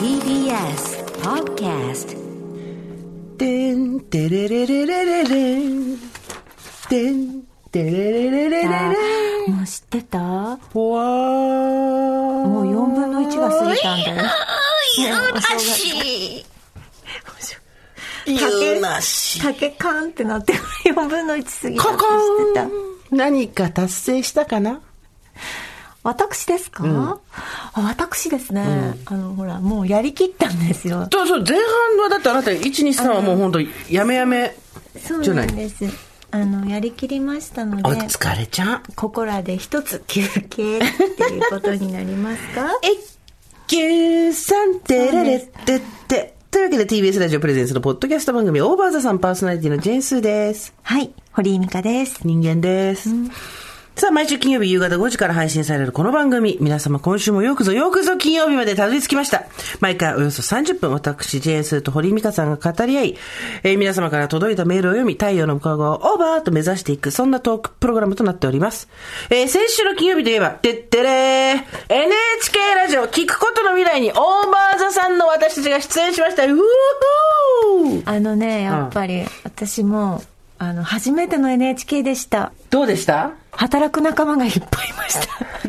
TBS Podcast てんてれれれれれれんてんてれれれれれれんもう知ってたもほわーう4分の1が過ぎたんだよ。らしい言うなし竹カンってなって4分の1過ぎたってココ知ってたーン何か達成したかな私ですか、あ私ですね、あの、ほら、もうやりきったんですよ。そうそう前半はだってあなた123はもう本当やめやめそうじゃなない？んです。あの、やりきりましたのおで、疲れちゃん。ここらで一つ休憩っていうことになりますか？えっきゅうさんてれれってって。というわけで TBS ラジオプレゼンスのポッドキャスト番組オーバーザさんパーソナリティのジェーンスーです。はい、堀井美香です。人間です。さあ、毎週金曜日夕方5時から配信されるこの番組。皆様今週もよくぞよくぞ金曜日までたどり着きました。毎回およそ30分、私、ジェーンスーと堀井美香さんが語り合い、えー皆様から届いたメールを読み、太陽の向こう側をオーバーと目指していく、そんなトークプログラムとなっております。えー先週の金曜日といえば、てってれー NHK ラジオ聞くことの未来にオーバーザさんの私たちが出演しました。うーあのね、やっぱり、私も、あの、初めての NHK でした。どうでした？働く仲間がいっぱいいまし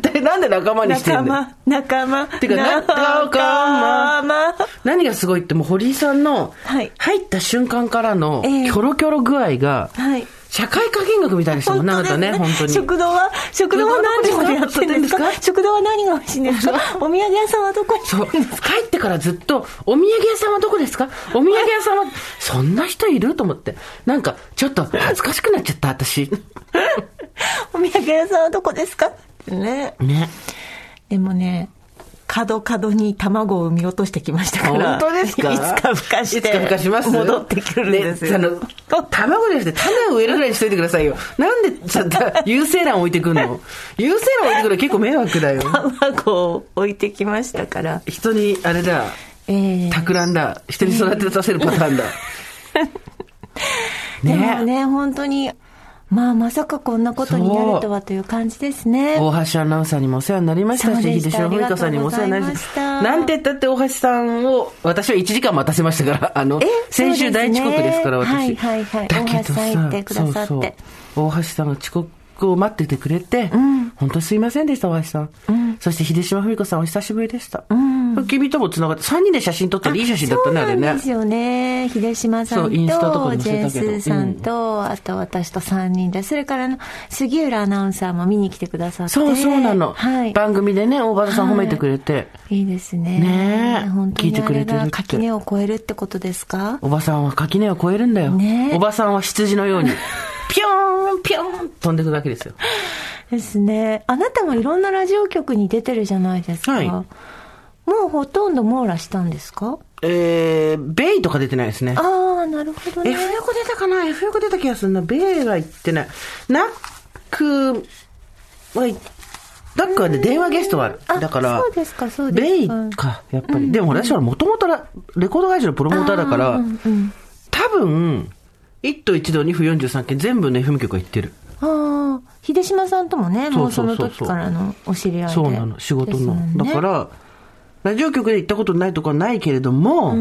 た。でなんで仲間にして仲んの？間、仲間。てか仲間間。何がすごいってもう堀井さんのはい入った瞬間からのキええョロキョロ具合がはい。社会科見学みたいでしたもんね。あなたね本当に。食堂は、食堂は何時までやってるんですか？食堂は何が美味しいんですか？お土産屋さんはどこにそう。入ってからずっと「お土産屋さんはどこですか？お土産屋さんはそんな人いる?」と思って。なんかちょっと恥ずかしくなっちゃった私。お土産屋さんはどこですか？ってね。ね。でもね、角角に卵を産み落としてきましたから。本当ですか？いつか孵化して。いつか孵化します？戻ってくるんですよ。ね、あの卵じゃなくて種を植えるぐらいにしといてくださいよなんでちょっと有精卵置いてくんの？有精卵置いてくるの？結構迷惑だよ卵を置いてきましたから。人にあれだええ企んだ人に育てさせるパターンだでもね、本当に、まあまさかこんなことになるとはという感じですね。大橋アナウンサーにもお世話になりました。し、秀島文香さんにもお世話になりまし。た。たなんて言ったって大橋さんを、私は1時間待たせましたから、あのえ、先週大遅刻ですから、私。はいはいはい。大橋さん言ってくださって。そうそう。大橋さんが遅刻を待っててくれて、本当すいませんでした、大橋さん。そして秀島文子さんお久しぶりでした。君とも繋がって、3人で写真撮ったらいい写真だったね、あれねそうなんです。よね。秀島さんそうインスタとかジェー載せたけどスーさんと、あと私と3人で、それからあの、杉浦アナウンサーも見に来てくださって。そうそうなの。はい。番組でね、大場さん褒めてくれて。いいですね。ねえ本当に聞いてくれてる垣根を超えるってことですか？おばさんは垣根を越えるんだよ。ねえおばさんは羊のように、ぴょーん、ぴょーん飛んでくだけですよ。ですね。あなたもいろんなラジオ局に出てるじゃないですか。はいもうほとんど網羅したんですか？えー、ベイとか出てないですね。ああ、なるほどね。F 横出たかな ?F 横出た気がするな。ベイは行ってない。ナックは、ナックはね、電話ゲストはある。あだから、そうですかそうですかベイか、やっぱり。でも私はもともとレコード会社のプロモーターだから、うんうん多分、一都一道二府43件全部の FM 局は行ってる。ああ、秀島さんともね、もうその時からのお知り合いで。そうなの、仕事の。ねだから、ラジオ局で行ったことないとこはないけれども、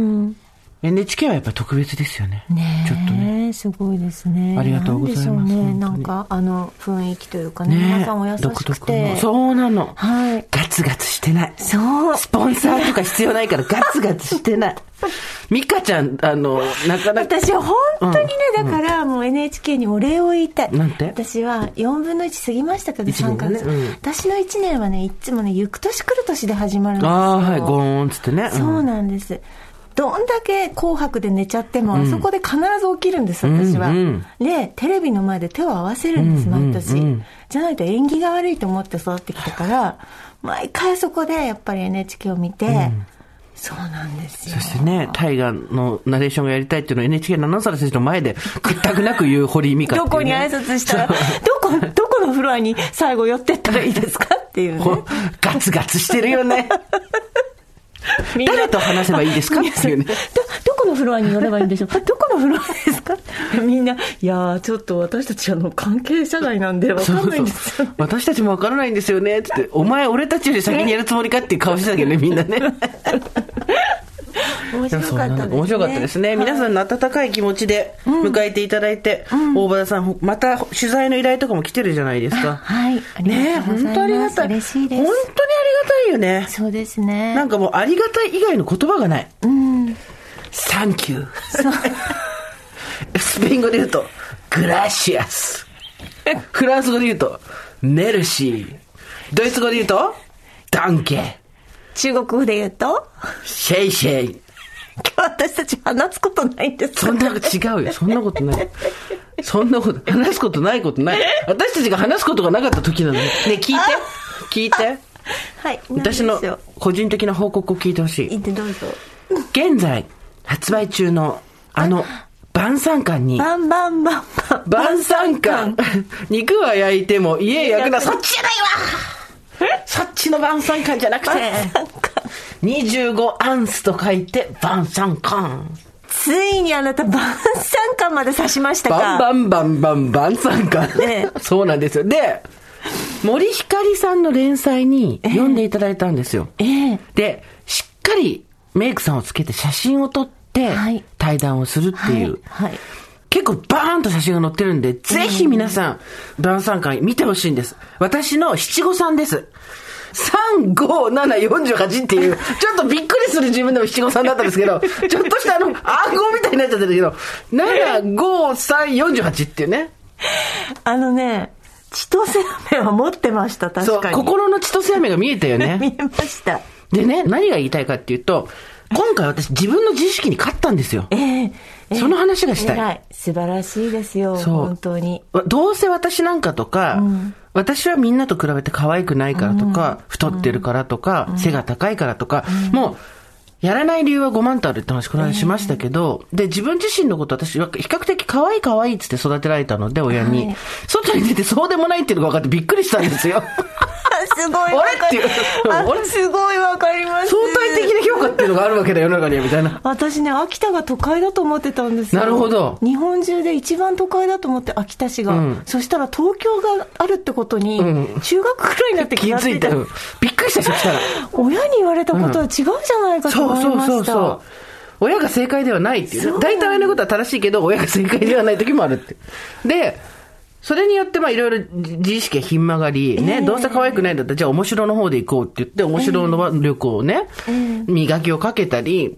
NHK はやっぱり特別ですよね。ねえちょっとね。すごいですね。ありがとうございますね。なんか、あの、雰囲気というかね、ね皆さんお優し独く特の。て。そうなの。はい。ガツガツしてない。そう。スポンサーとか必要ないからガツガツしてない。ミカちゃん、あの、なかなか。私は本当にね、だからもう NHK にお礼を言いたい。なんて？私は4分の1過ぎましたけど、3一年がねヶ月。うん私の1年はね、いつもね、行く年来る年で始まるんですよ。ああ、はい、ゴーンっつってね。んそうなんです。どんだけ紅白で寝ちゃっても、あそこで必ず起きるんです、私は。うんで、テレビの前で手を合わせるんです、うんうん毎年。うんじゃないと縁起が悪いと思って育ってきたから、毎回そこでやっぱり NHK を見て、そうなんですよ。そしてね、大河のナレーションがやりたいっていうのを NHK のアナウンサー先生の前で、屈託なく言う堀井美香ねどこに挨拶したら、どこ、どこのフロアに最後寄ってったらいいですかっていうね。ほガツガツしてるよね。誰と話せばいいですか？っていうね。ど、どこのフロアに寄ればいいんでしょう？かどこのフロアですか？みんな、いやー、ちょっと私たちあの、関係社外なんでわかんないんですよ。私たちもわからないんですよね、つって、お前俺たちより先にやるつもりかっていう顔してたけどね、みんなね。面白かったですね。面白かったですね。皆さんの温かい気持ちで迎えていただいて、大場田さん、また取材の依頼とかも来てるじゃないですか。はい。ありね。本当ありがたい。嬉しいです。本当にありがたいよね。そうですね。なんかもうありがたい以外の言葉がない。うん。サンキュー。スペイン語で言うと、グラシアス。フランス語で言うと、メルシー。ドイツ語で言うと、ダンケ。中国語で言うと、シェイシェイ。今日私たち話すことないんですそんな、違うよ。そんなことない。そんなこと、話すことないことない。私たちが話すことがなかった時なのに。ね、聞いて。聞いて。はい。私の個人的な報告を聞いてほしい。言ってどうぞ。現在、発売中の、あの、晩餐館に、バンバンバンバン。晩餐館。肉は焼いても家焼くな。そっちじゃないわ そっちの晩餐館じゃなくて、25アンスと書いて晩餐館。ついにあなた晩餐館まで指しましたかバンバンバンバン晩餐館。ねそうなんですよ。で、森ひかりさんの連載に読んでいただいたんですよ。ええで、しっかりメイクさんをつけて写真を撮ってはい対談をするっていう。はいはい結構バーンと写真が載ってるんで、ぜひ皆さん、晩餐会見てほしいんです。私の七五三です。3、5、7、48っていう、ちょっとびっくりする自分でも七五三だったんですけど、ちょっとしたあの、暗号みたいになっちゃってるけど、7、5、3、48っていうね。あのね、千歳飴は持ってました、そう確か、に。心の千歳飴が見えたよね。見えました。でね、何が言いたいかっていうと、今回私自分の自意識に勝ったんですよ。ええええその話がしたい。素晴らしいですよ、本当に。わどうせ私なんかとか、私はみんなと比べて可愛くないからとか、太ってるからとか、背が高いからとか、もう、やらない理由は5万とあるって話この間しましたけど、で、自分自身のこと私は比較的可愛い可愛いっつって育てられたので、親に。はい外に出てそうでもないっていうのが分かってびっくりしたんですよ。すごいわかあれ？すごいわかります。相対的な評価っていうのがあるわけだよ、世の中には、みたいな。私ね、秋田が都会だと思ってたんですよ。なるほど日本中で一番都会だと思って、秋田市が。うんそしたら東京があるってことに、うん中学くらいになって気気がついた。づいた。うんびっくりした、そしたら。親に言われたことは違うじゃないかとそう思いました。そうそうそう。親が正解ではないっていうね。そう大体親のことは正しいけど、親が正解ではない時もあるって。で、それによってまあいろいろ自意識がひん曲がり、ね、どうせ可愛くないんだったら、じゃあ面白の方で行こうって言って、面白の力をね、磨きをかけたり、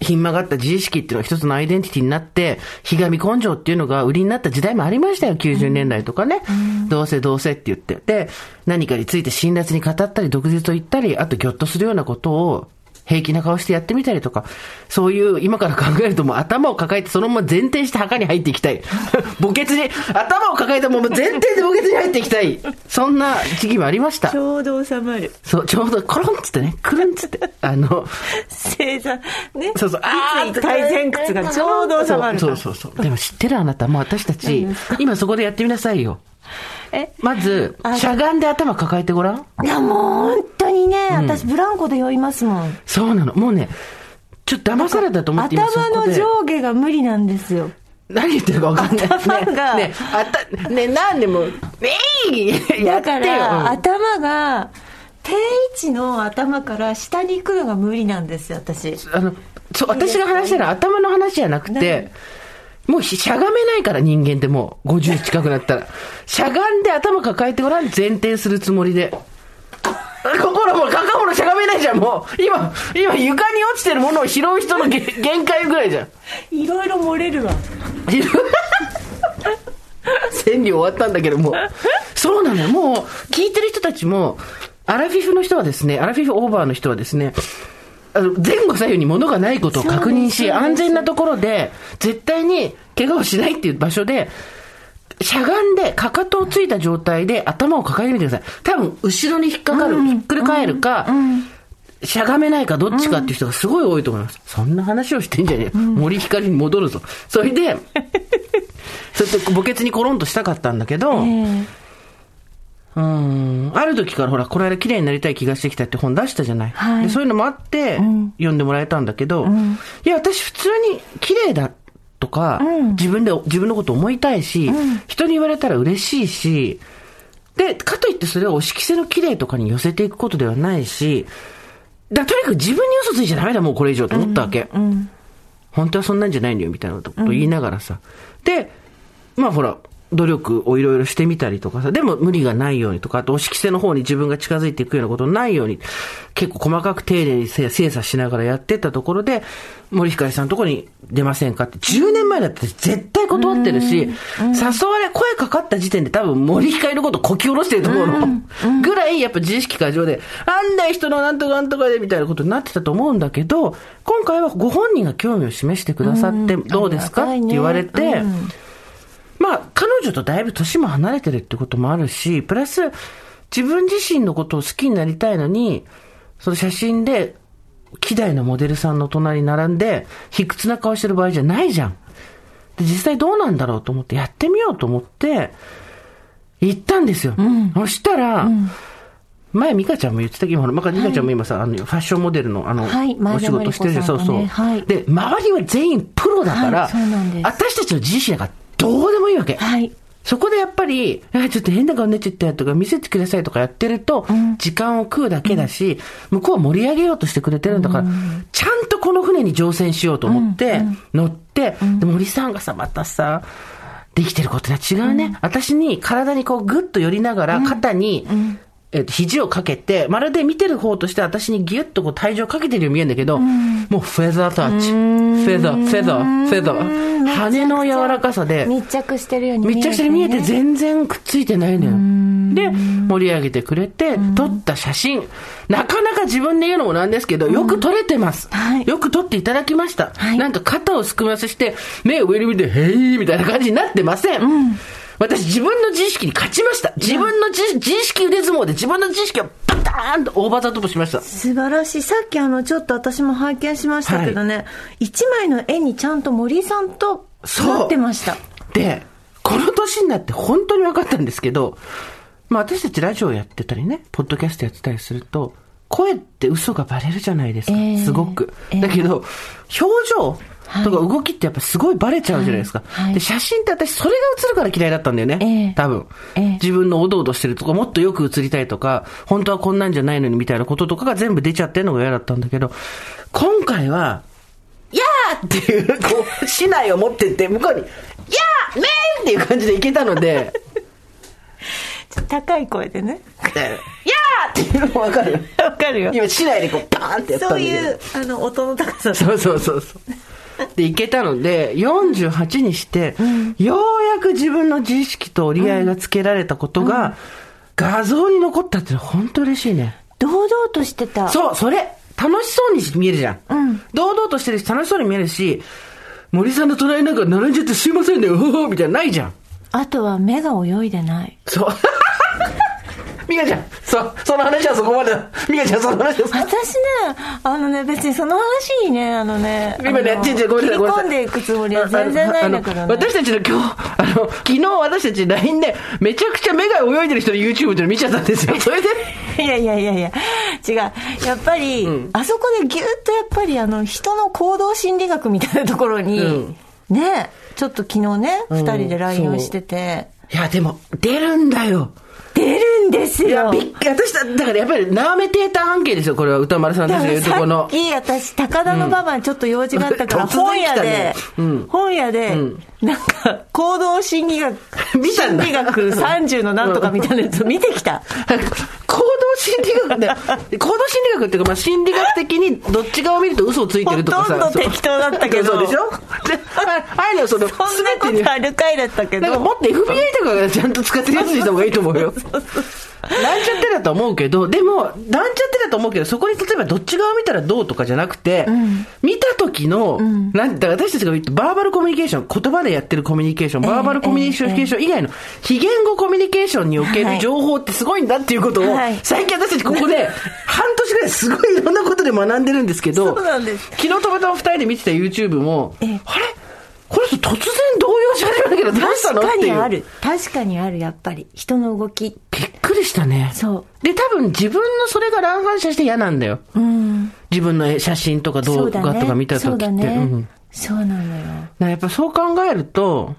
ひん曲がった自意識っていうのが一つのアイデンティティになって、ひがみ根性っていうのが売りになった時代もありましたよ、90年代とかね。どうせどうせって言って。で、何かについて辛辣に語ったり、毒舌を言ったり、あとギョッとするようなことを、平気な顔してやってみたりとか、そういう、今から考えるともう頭を抱えてそのまま前転して墓に入っていきたい。墓穴に、頭を抱えたまま前転で墓穴に入っていきたい。そんな時期もありましたち。ょうど収まる。そう、ちょうどコロンっつってね、くるんっつって、あの、正座、ね。そうそう、あ立位体前屈がちょうど収まる。そうそうそうそう。でも知ってるあなた、もう私たち今そこでやってみなさいよ。え？まずあ、しゃがんで頭抱えてごらん？いや、もう本当にね、私ブランコで酔いますもん。そうなの。もうね、ちょっと騙されたと思って。頭の上下が無理なんですよ。何言ってるか分かんない。頭がね、ね、あた、ね、なんでも、えいやってよ。だから、うん頭が、定位置の頭から下に行くのが無理なんですよ、私。あの、そう、私が話したのは頭の話じゃなくて、もうししゃがめないから人間ってもう50近くなったら。しゃがんで頭抱えてごらん、前転するつもりで。心も肩もしゃがめないじゃん、もう。今、今床に落ちてるものを拾う人のげ 限界ぐらいじゃん。いろいろ漏れるわ。千里終わったんだけども。そうなのよ。もう、聞いてる人たちも、アラフィフの人はですね、アラフィフオーバーの人はですね、前後左右に物がないことを確認し、安全なところで、絶対に怪我をしないっていう場所で、しゃがんで、かかとをついた状態で頭を抱えてみてください。多分、後ろに引っかかる、ひっくり返るか、しゃがめないかどっちかっていう人がすごい多いと思います。そんな話をしてんじゃねえよ。森光に戻るぞ。それで、そうやって墓穴にコロンとしたかったんだけど、えうん。ある時からほら、これあれ綺麗になりたい気がしてきたって本出したじゃない。はいでそういうのもあって、読んでもらえたんだけど、いや、私普通に綺麗だっとか、自分で、自分のこと思いたいし、人に言われたら嬉しいし、で、かといってそれをお色せの綺麗とかに寄せていくことではないし、だとにかく自分に嘘ついちゃダメだ、もうこれ以上と思ったわけ。本当はそんなんじゃないのよ、みたいなこと言いながらさ。で、まあほら、努力をいろいろしてみたりとかさ、でも無理がないようにとか、あとお色せの方に自分が近づいていくようなことないように、結構細かく丁寧に精査しながらやってったところで、森ひかりさんのところに出ませんかって、10年前だって絶対断ってるし、誘われ、声かかった時点で多分森ひかりのことこき下ろしてると思うの。ぐらいやっぱ自意識過剰で、あんな人のなんとかなんとかでみたいなことになってたと思うんだけど、今回はご本人が興味を示してくださって、どうですか？って言われて、まあ、彼女とだいぶ年も離れてるってこともあるし、プラス、自分自身のことを好きになりたいのに、その写真で、希代のモデルさんの隣に並んで、卑屈な顔してる場合じゃないじゃん。で、実際どうなんだろうと思って、やってみようと思って、行ったんですよ。うん、そしたら、うん前、美香ちゃんも言ってたけど、まあ、美香ちゃんも今さ、あの、ファッションモデルの、あの、はい、お仕事してるじゃん、そうそう。はい、で、周りは全員プロだから、はい、私たちの自身がどうでもいいわけ。はい。そこでやっぱり、あちょっと変な顔出ちゃったとか、見せてくださいとかやってると、時間を食うだけだし、向こうは盛り上げようとしてくれてるんだから、ちゃんとこの船に乗船しようと思って、乗って、で、森さんがさ、またさ、できてることは違うね。私に体にこうグッと寄りながら、肩に、えっ、と、肘をかけて、まるで見てる方として私にギュッとこう体重をかけてるように見えるんだけど、もうフェザータッチ。フェザー、フェザー、フェザー。羽の柔らかさで。密着してるように見え、ね、密着して見えて全然くっついてないのよ。で、盛り上げてくれて、撮った写真。なかなか自分で言うのもなんですけど、よく撮れてます。はい、よく撮っていただきました。はい、なんか肩をすくませして、目を上に見て、へーみたいな感じになってません。うん私自分の自意識に勝ちました。自分の自自意識腕相撲で自分の自意識をバターンとオーバーザトップしました。素晴らしい。さっきあの、ちょっと私も拝見しましたけどね、一、はい、枚の絵にちゃんと森さんとなってました。で、この年になって本当に分かったんですけど、まあ私たちラジオやってたりね、ポッドキャストやってたりすると、声って嘘がバレるじゃないですか、えー、すごく。だけど、表情とか動きってやっぱすごいバレちゃうじゃないですか。はい、で、写真って私それが映るから嫌いだったんだよね。えー、多分、えー、自分のおどおどしてるとか、もっとよく映りたいとか、本当はこんなんじゃないのにみたいなこととかが全部出ちゃってるのが嫌だったんだけど、今回は、やーっていう、こう、市内を持ってって、向こうに、やーめーっていう感じでいけたので、高い声でね。やーっていうの分かるわかるよ。今、市内でこう、バーンってやったんそういう、あの、音の高さそうそうそうそう。で、いけたので、48にして、うん、ようやく自分の自意識と折り合いがつけられたことが、うん、画像に残ったって本当嬉しいね。堂々としてた。そう、それ。楽しそうに見えるじゃん。うん、堂々としてるし、楽しそうに見えるし、森さんの隣なんか並んじゃってすいませんね、うほみたいなないじゃん。あとは目が泳いでない。そう。ミカちゃん、そ、その話はそこまでだ。ミカちゃん、その話は私ね、あのね、別にその話にね、あのね、今ね、ちんちんごめんなさい、ごめんなさい。込んでいくつもりは全然ないんだけどね。私たちの今日、あの、昨日私たち LINE で、めちゃくちゃ目が泳いでる人の YouTube って見ちゃったんですよ。それで。いやいやいやいや、違う。やっぱり、うん、あそこでぎゅっとやっぱり、あの、人の行動心理学みたいなところに、うん、ね、ちょっと昨日ね、二、人で LINE をしてて。いや、でも、出るんだよ。出るんですよ。いや、びっ私だ、だからやっぱり、縄目テーター半径ですよ、これは歌丸さんたちが言うとこの。さっき、私、高田馬場にちょっと用事があったから、本屋で、本屋で、なんか、行動心理学。心理学30のなんとかみたいなやつ見てきた。心理学で、行動心理学っていうか、まあ、心理学的にどっち側を見ると嘘をついてるとかさ。ほとんど適当だったけど。そうでしょで、ああいうのその、そんなことあるかいだったけど。なんかもっと FBI とかがちゃんと使ってるやつにした方がいいと思うよ。そうそうなんちゃってだと思うけど、でも、なんちゃってだと思うけど、そこに例えばどっち側見たらどうとかじゃなくて、うん、見た時の、うん、なんだ私たちが言ってバーバルコミュニケーション、言葉でやってるコミュニケーション、バーバルコミュニケーション以外の非言語コミュニケーションにおける情報ってすごいんだっていうことを、はい、最近私たちここで、半年ぐらいすごいいろんなことで学んでるんですけど、昨日たまたま二人で見てた YouTube も、あれ？これ突然動揺し始めたけど、どうしたの？確かにある。確かにある、やっぱり。人の動き。びっくりしたね。そう。で、多分自分のそれが乱反射して嫌なんだよ。うん。自分の写真とか動画とか見た時って。そうだね。うんそうなのよ。やっぱそう考えると、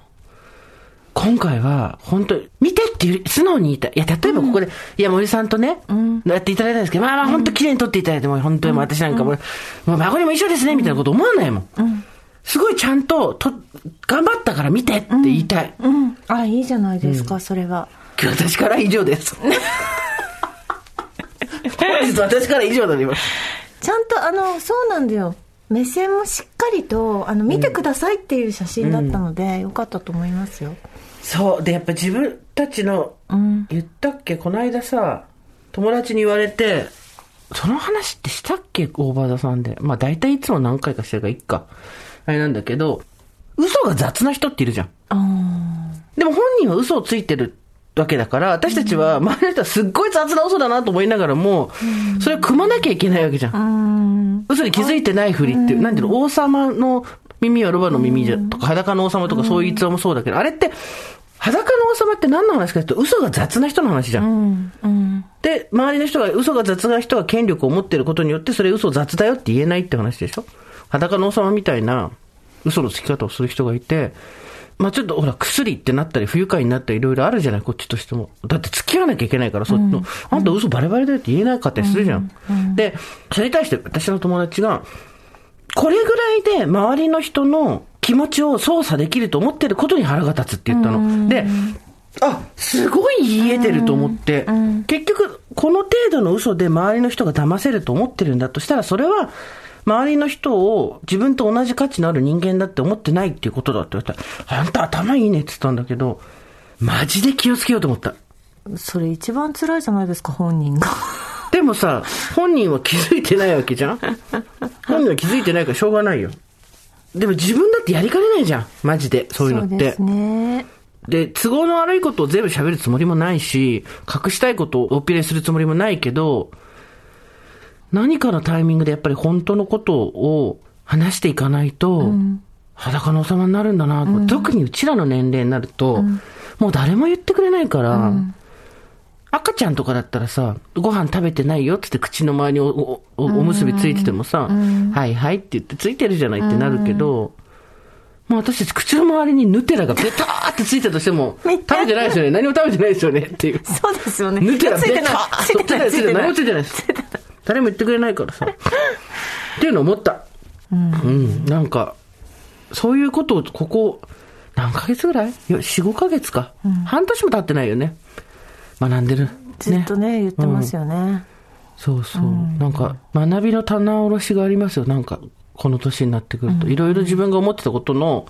今回は、本当に、見てっていう素直に言いたい。いや、例えばここで、いや、森さんとね、やっていただいたんですけど、まあまあ、本当綺麗に撮っていただいて、もう本当に私なんかもう、もう孫にも一緒ですね、みたいなこと思わないもん。すごいちゃんと、と、頑張ったから見てって言いたい。うん。あ、いいじゃないですか、それは。私から以上です。本日私から以上になります。ちゃんと、あの、そうなんだよ。目線もしっかりと、あの、見てくださいっていう写真だったので、よかったと思いますよ。そう。で、やっぱ自分たちの、言ったっけ？この間さ、友達に言われて、その話ってしたっけ？大場田さんで。まあ大体いつも何回かしてるからいっか。あれなんだけど、嘘が雑な人っているじゃん。あでも本人は嘘をついてるわけだから、私たちは周りの人はすっごい雑な嘘だなと思いながらも、それを組まなきゃいけないわけじゃん。ん。嘘に気づいてないふりっていう、なんていうの、王様の耳はロバの耳じゃ、とか、裸の王様とかそういう逸話もそうだけど、あれって、裸の王様って何の話かというと、嘘が雑な人の話じゃん。うん。うん。で、周りの人が、嘘が雑な人が権力を持っていることによって、それ嘘雑だよって言えないって話でしょ？裸の王様みたいな嘘のつき方をする人がいて、まあちょっとほら、薬ってなったり、不愉快になったり、いろいろあるじゃない、こっちとしても。だって付き合わなきゃいけないから、そっちの、あんた嘘バレバレだよって言えなかったりするじゃん。で、それに対して私の友達が、これぐらいで周りの人の気持ちを操作できると思ってることに腹が立つって言ったの。で、あ、すごい言えてると思って、結局、この程度の嘘で周りの人が騙せると思ってるんだとしたら、それは、周りの人を自分と同じ価値のある人間だって思ってないっていうことだって言われたら、あんた頭いいねって言ったんだけど、マジで気をつけようと思った。それ一番辛いじゃないですか、本人が。でもさ、本人は気づいてないわけじゃん？本人は気づいてないからしょうがないよ。でも自分だってやりかねないじゃん。マジで。そういうのって。そうですね。で、都合の悪いことを全部喋るつもりもないし、隠したいことをおっぴれするつもりもないけど、何かのタイミングでやっぱり本当のことを話していかないと、裸の王様になるんだなと、特にうちらの年齢になると、もう誰も言ってくれないから、赤ちゃんとかだったらさ、ご飯食べてないよってって口の周りにおおおおむすびついててもさ、はいはいって言ってついてるじゃないってなるけど、もう私たち口の周りにヌテラがベターってついたとしても、食べてないですよね。何も食べてないですよねっていう。そうですよね。ヌテラついてないベター。ついてない。ついてない何もついてないです。誰も言ってくれないからさ。っていうのを思った。うん。なんか、そういうことをここ、何ヶ月ぐらい？いや、4、5ヶ月か。半年も経ってないよね。学んでる。ずっとね、言ってますよね。そうそう。なんか、学びの棚卸しがありますよ。なんか、この年になってくると。いろいろ自分が思ってたことの、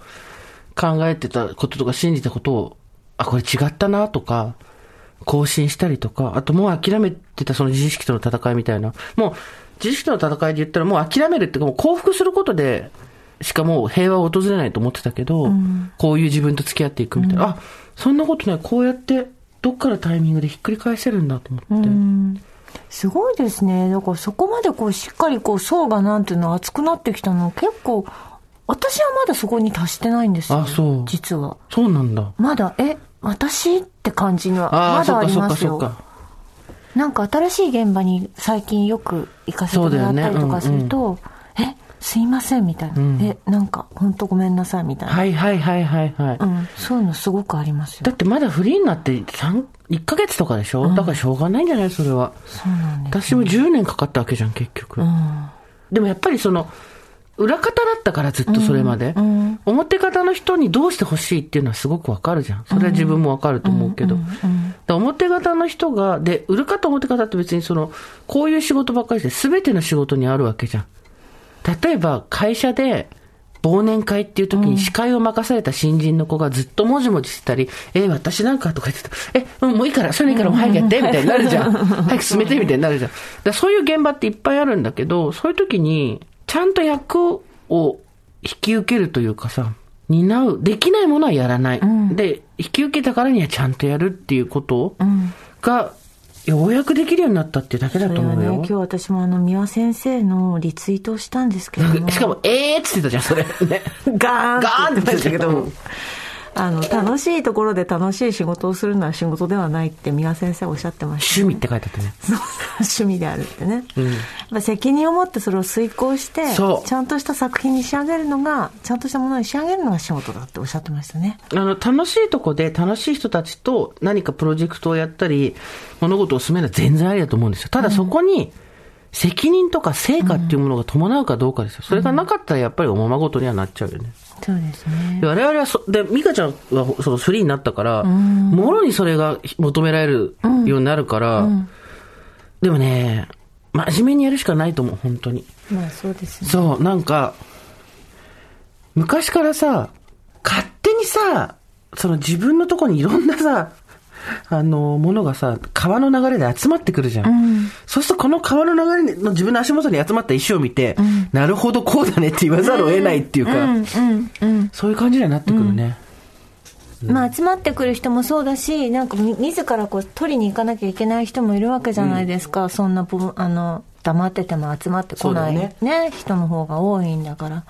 考えてたこととか信じたことを、あ、これ違ったなとか、更新したりとか、あともう諦めてたその自意識との戦いみたいな。もう、自意識との戦いで言ったらもう諦めるっていうか、もう降伏することで、しかもう平和を訪れないと思ってたけど、こういう自分と付き合っていくみたいな。あ、そんなことない。こうやって、どっからタイミングでひっくり返せるんだと思って。すごいですね。だからそこまでこうしっかりこう層がなんていうの厚くなってきたの結構、私はまだそこに達してないんですよ。あそう実は。そうなんだ。まだ、え、私って感じにはまだありますよ。かそっか。なんか新しい現場に最近よく行かせてもらったりとかすると、え、すいませんみたいな。え、なんか本当ごめんなさいみたいな。はいはいはいはいはい。うん、そういうのすごくありますよ。だってまだフリーになって3、1ヶ月とかでしょ、だからしょうがないんじゃないそれは。そうなんです。私も10年かかったわけじゃん、結局。でもやっぱりその、裏方だったからずっとそれまで。表方の人にどうしてほしいっていうのはすごくわかるじゃん。それは自分もわかると思うけど。表方の人が、で、裏方表方って別にその、こういう仕事ばっかりして全ての仕事にあるわけじゃん。例えば会社で、忘年会っていう時に司会を任された新人の子がずっともじもじしてたり、え、私なんかとか言ってたえ、うんもういいから、それいいからもう早くやって、みたいになるじゃん。早く進めて、みたいになるじゃん。だそういう現場っていっぱいあるんだけど、そういう時に、ちゃんと役を引き受けるというかさ、担う、できないものはやらない。で、引き受けたからにはちゃんとやるっていうことが、ようやくできるようになったっていうだけだと思うよ今。日私もあの、三輪先生のリツイートをしたんですけども。しかも、えーっつってたじゃん、それ。ね。ガーンガーンって言ってたけど。あの、楽しいところで楽しい仕事をするのは仕事ではないって宮先生おっしゃってました、趣味って書いてあったね。そう趣味であるってね、やっぱ責任を持ってそれを遂行してちゃんとした作品に仕上げるのがちゃんとしたものに仕上げるのが仕事だっておっしゃってましたねあの、楽しいとこで楽しい人たちと何かプロジェクトをやったり、物事を進めるのは全然ありだと思うんですよ。ただそこに、責任とか成果っていうものが伴うかどうかですよ。それがなかったらやっぱりおままごとにはなっちゃうよね。そうですね。で我々はそ、で、美香ちゃんはそのフリーになったから、もろにそれが求められるようになるから、でもね、真面目にやるしかないと思う、本当に。まあそうですね。そう、なんか、昔からさ、勝手にさ、その自分のとこにいろんなさ、あの、ものがさ、川の流れで集まってくるじゃん。そうするとこの川の流れの自分の足元に集まった石を見て、なるほどこうだねって言わざるを得ないっていうか、そういう感じにはなってくるね。まあ集まってくる人もそうだしなんかみ自らこう取りに行かなきゃいけない人もいるわけじゃないですか、そんなぼあの黙ってても集まってこない、ねだよ人の方が多いんだから。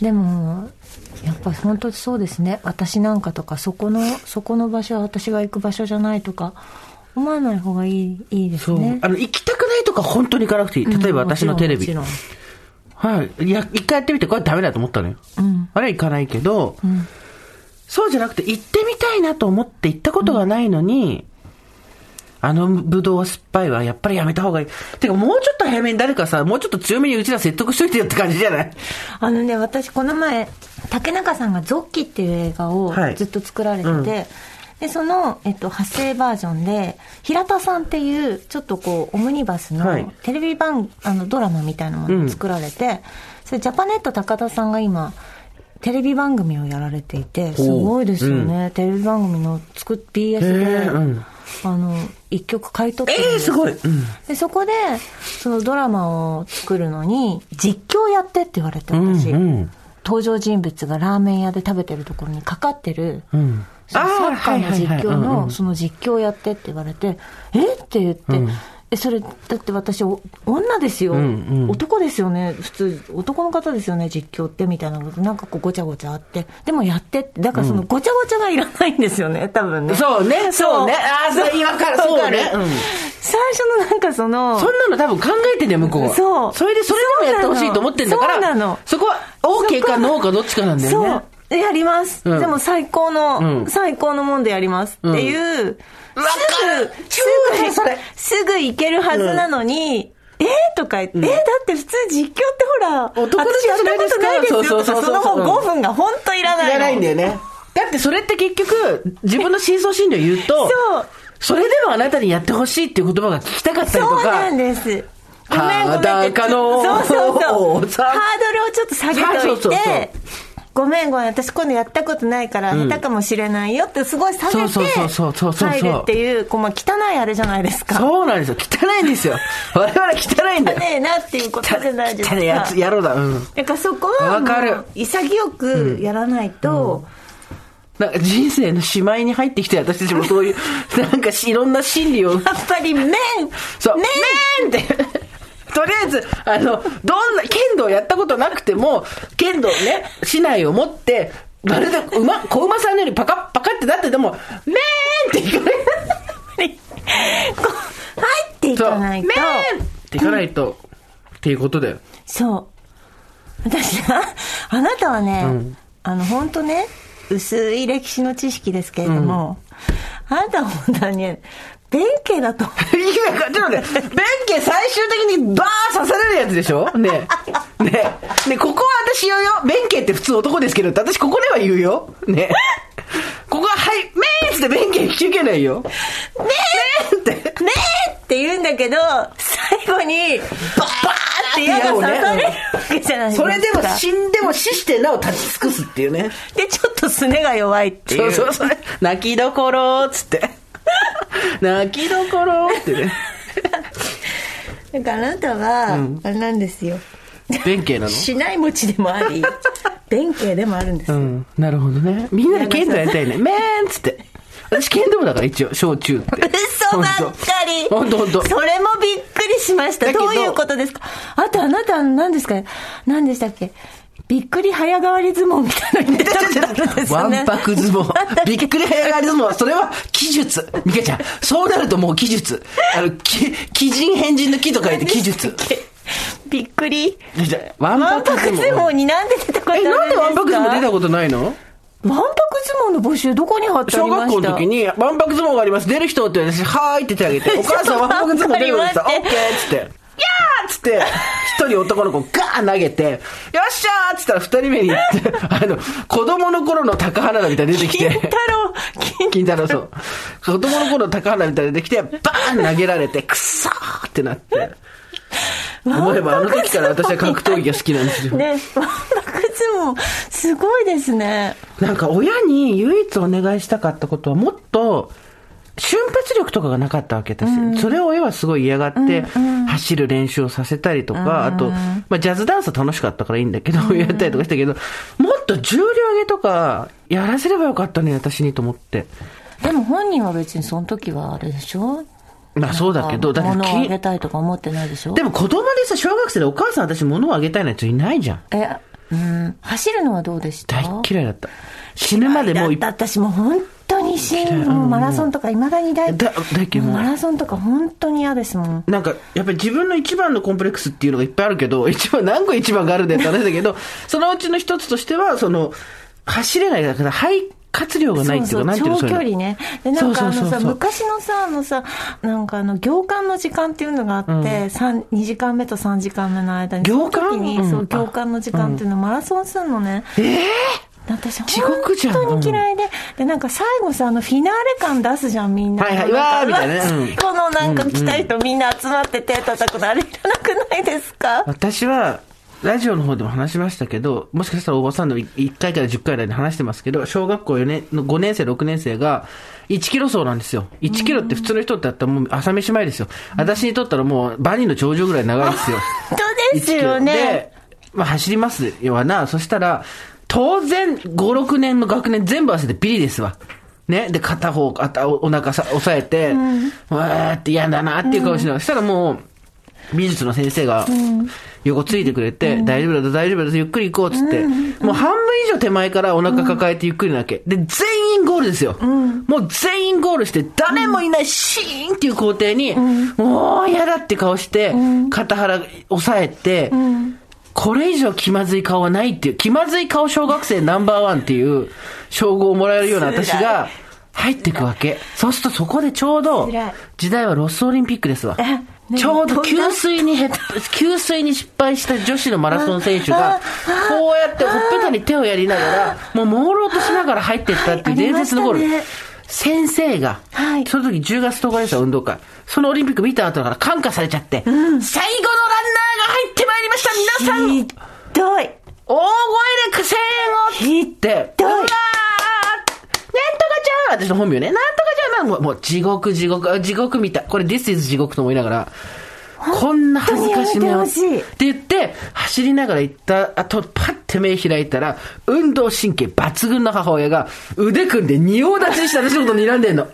でもやっぱ本当にそうですね私なんかとかそこのそこの場所は私が行く場所じゃないとか思わない方がいいいいです。ねあの、行きたくないとか本当に行かなくていい。例えば私のテレビ。もちはい。いや、一回やってみて、これダメだと思ったのよ。あれは行かないけど、そうじゃなくて、行ってみたいなと思って行ったことがないのに、あのブドウは酸っぱいわ、やっぱりやめた方がいい。てか、もうちょっと早めに誰かさ、もうちょっと強めにうちら説得しといてよって感じじゃない？あのね、私この前、竹中さんがゾッキっていう映画をはい。ずっと作られてて、うん。で、その、えっと、派生バージョンで、平田さんっていう、ちょっとこう、オムニバスはい。のテレビ番、あの、ドラマみたいなものを作られて、それジャパネット高田さんが今、テレビ番組をやられていて、すごいですよね。テレビ番組の作っ、BS へで、あの、一曲買い取ってるんええですごい。うん。でそこでそのドラマを作るのに実況やってって言われてうん私、うん登場人物がラーメン屋で食べてるところにかかってる、うん。サッカーの実況のその実況やってって言われてえって言って、えそれだって私お女ですよ、んうん男ですよね普通男の方ですよね実況ってみたいなことなんかこうごちゃごちゃあってでもやってってだからそのごちゃごちゃがいらないんですよね多分ねそうね、そうね。ああ、それわかる、そうね。うん。最初のなんかそのそんなの多分考えてんだよ、向こうは。そうそれでそれでもやってほしいと思ってんだから。そうなのそこは、OK か NO かどっちかなんだよね。そう。やります。うんでも最高の、うん最高のもんでやりますっていう、す超ぐ、それすぐ行けるはずなのに、えーとか言って、えーだって普通実況ってほら、男の人私やったことないですよとか、その後5分が本当いらないの。いらないんだよね。だってそれって結局、自分の真相心理を言うと、そう。それでもあなたにやってほしいっていう言葉が聞きたかったりとか。そうなんです。ごめんごめんそうそうそう。さハードルをちょっと下げといそうそうそうて、ごめんごめん、私今度やったことないから下手かもしれないよってすごい下げて、そうそうそうそうそうそう入るっていう、こう、まあ、汚いあれじゃないですか。そうなんですよ。汚いんですよ。我々汚いんだよ。ねえなっていうことじゃないですか。汚いやつ、やろうだ。うん。だからそこは潔くやらないと、なんか人生のしまいに入ってきて私たちもそういう、なんかしいろんな心理を。やっぱり麺そう。麺麺って。とりあえず、あの、どんな、剣道やったことなくても、剣道ね、市内を持って、まるで馬、小馬さんのようにパカッパカってなってても、麺って言われこう入っていかないと。麺っていかないと、っていうことだよ。そう。私は、あなたはね、あの、本当ね、薄い歴史の知識ですけれども、あなたは本当にね、弁慶だとちょっとね、弁慶最終的にバー刺されるやつでしょ？ねえ。ねえ。ねここは私言うよ。弁慶って普通男ですけど私ここでは言うよ。ねここは、はい、めーっつって弁慶引き受けないよ。めーって。ねえって言うんだけど、最後に、バーって矢が刺されるわけじゃないですか。それでも死んでも死してなお立ち尽くすっていうね。で、ちょっとすねが弱いっていう。そうそうそう。泣きどころっつって。泣きどころってね。だからあなたは、あれなんですよ。弁慶なの？しない餅でもあり、弁慶でもあるんですよ。うん。なるほどね。みんなで剣道やりたいね。めーんっつって。私剣道部だから一応、小中って。嘘ばっかり。ほんとほんと。それもびっくりしました。どどういうことですか？あとあなた、何ですか何でしたっけ？びっくり早変わり相撲みたいなのに出たんですわんよね。ぱく相撲。びっくり早変わり相撲。それは、記述。ミカちゃん、そうなるともう記述。あの、き、奇人変人の木と書いて記述。びっくり。わんわんぱく相撲。になんで出たことあるんえ、ですか？なんでわんぱく相撲出たことないの？わんぱく相撲の募集どこに貼ってあ小りました？学校の時に、わんぱく相撲があります。出る人って言われて、はーいって手挙げて、お母さんわんぱく相撲出るのってさ、オッケーっつって、やーっつって、一人男の子ガーン投げて、よっしゃーっつったら二人目に行って、あの、子供の頃の高原田みたいに出てきて、金太郎、金 金太郎そう。子供の頃の高原みたいに出てきて、バーン投げられて、くっそーってなって。思えばあの時から私は格闘技が好きなんですよ。ね、わんぱく相撲、すごいですね。なんか親に唯一お願いしたかったことはもっと、瞬発力とかがなかったわけです、それを親はすごい嫌がって、走る練習をさせたりとか、あと、まあ、ジャズダンスは楽しかったからいいんだけど、やったりとかしたけど、もっと重量上げとか、やらせればよかったね、私にと思って。でも本人は別にその時はあれでしょ？まあそうだけど、だって物をあきげたいとか思ってないでしょ？でも子供でさ、小学生でお母さん私物をあげたいなんて人いないじゃん。え、うん、走るのはどうでした？大っ嫌いだった。死ぬまでもういだった。私もう本当にもうマラソンとかいまだに大だ大嫌いもうマラソンとか本当に嫌ですもん。なんか、やっぱり自分の一番のコンプレックスっていうのがいっぱいあるけど、一番、何個一番があるんだよって話だけど、そのうちの一つとしては、その、走れないだから、肺活量がないっていうか、なんていうの長距そういうの。離ね。で、なんかあのさ、そうそうそうそう。昔のさ、あのさ、なんかあの、行間の時間っていうのがあって、三2時間目と3時間目の間に、行間？その時に、うん。そう、行間の時間っていうのマラソンするのね。え私、地獄じゃん本当に嫌いで、で、なんか最後さ、あの、フィナーレ感出すじゃん、みんな。はいはいわーみたいなね このなんか来た人みんな集まって手叩くの、あれいらなくないですか？私は、ラジオの方でも話しましたけど、もしかしたらおばさんの1回から10回ぐらいで話してますけど、小学校4年の5年生、6年生が、1キロ走なんですよ。1キロって普通の人ってやったらもう朝飯前ですよ。私にとったらもうバニーの頂上ぐらい長いですよ。本当ですよね。で、まあ走りますよな。そしたら、当然、5、6年の学年全部合わせてビリですわ。ね？で、片方、あたおお腹さ押さえて、わーって嫌だなっていう顔しながら、そしたらもう、美術の先生が、横ついてくれて、大丈夫だぞ、大丈夫だぞ、ゆっくり行こうっつって、もう半分以上手前からお腹抱えてゆっくりなわけ。で、全員ゴールですよ。もう全員ゴールして、誰もいないシーンっていう工程に、もう嫌だって顔して、肩腹押さえて、これ以上気まずい顔はないっていう、気まずい顔小学生ナンバーワンっていう称号をもらえるような私が入っていくわけ。そうするとそこでちょうど時代はロスオリンピックですわ。ちょうど給水にへっ、給水に失敗した女子のマラソン選手が、こうやってほっぺたに手をやりながら、もう朦朧としながら入っていったっていう伝説のゴール。先生が、はい。その時10月10日ですよ、運動会。そのオリンピック見た後だから感化されちゃって、最後した、皆さんひどい。大声で声援をってって、うわーなんとかちゃん私の本名ね。なんとかちゃんもうもう地獄地獄、あ地獄見た。これ This is 地獄と思いながら、こんな恥ずかしめを。って言って、走りながら行った後、パッて目開いたら、運動神経抜群の母親が腕組んで仁王立ちして私のこと睨んでんの。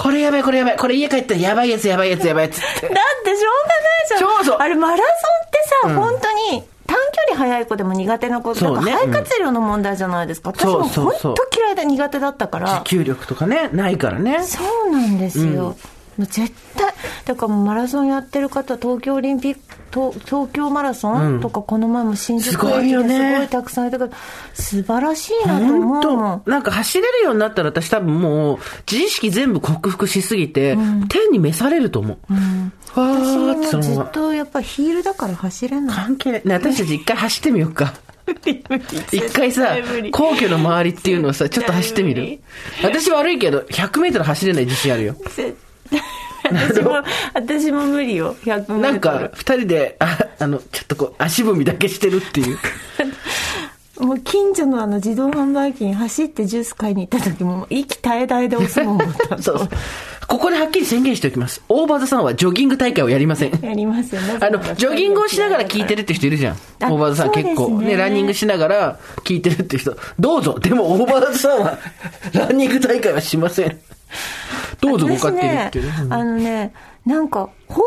これやばい、これやばい。これ家帰ったらやばいやつ、やばいやつ、やばいやつって。だってしょうがないじゃん。そうそうあれマラソンってさ、本当に短距離速い子でも苦手な子、そうねだから肺活量の問題じゃないですか。私もそうそうそう本当嫌いで苦手だったから。持久力とかね、ないからね。そうなんですよ。もう絶対、だからマラソンやってる方、東京オリンピック、東東京マラソンとか、この前も新宿駅ですごいたくさんいたから、素晴らしいなと思うもんなんか走れるようになったら私多分もう、自意識全部克服しすぎて、天に召されると思う。わーって私もずっ。とやっぱヒールだから走れない。関係ない。ね、私たち一回走ってみようか。一回さ皇居の周りっていうのをさ、ちょっと走ってみる？私悪いけど、100メートル走れない自信あるよ。私も、私も無理よ、100メ。なんか、二人で、ああの、ちょっとこう、足踏みだけしてるっていう。もう近所のあの自動販売機に走ってジュース買いに行った時も、息絶え絶えで押すもん思った。そうそう。ここではっきり宣言しておきます。大場さんはジョギング大会をやりません。やりますよね。あの、ジョギングをしながら聞いてるって人いるじゃん。あ大場さん結構。ね、ランニングしながら聞いてるって人。どうぞ。でも大場さんは、ランニング大会はしません。どうぞご勝手にっていうね。私ね、あのね、なんか、砲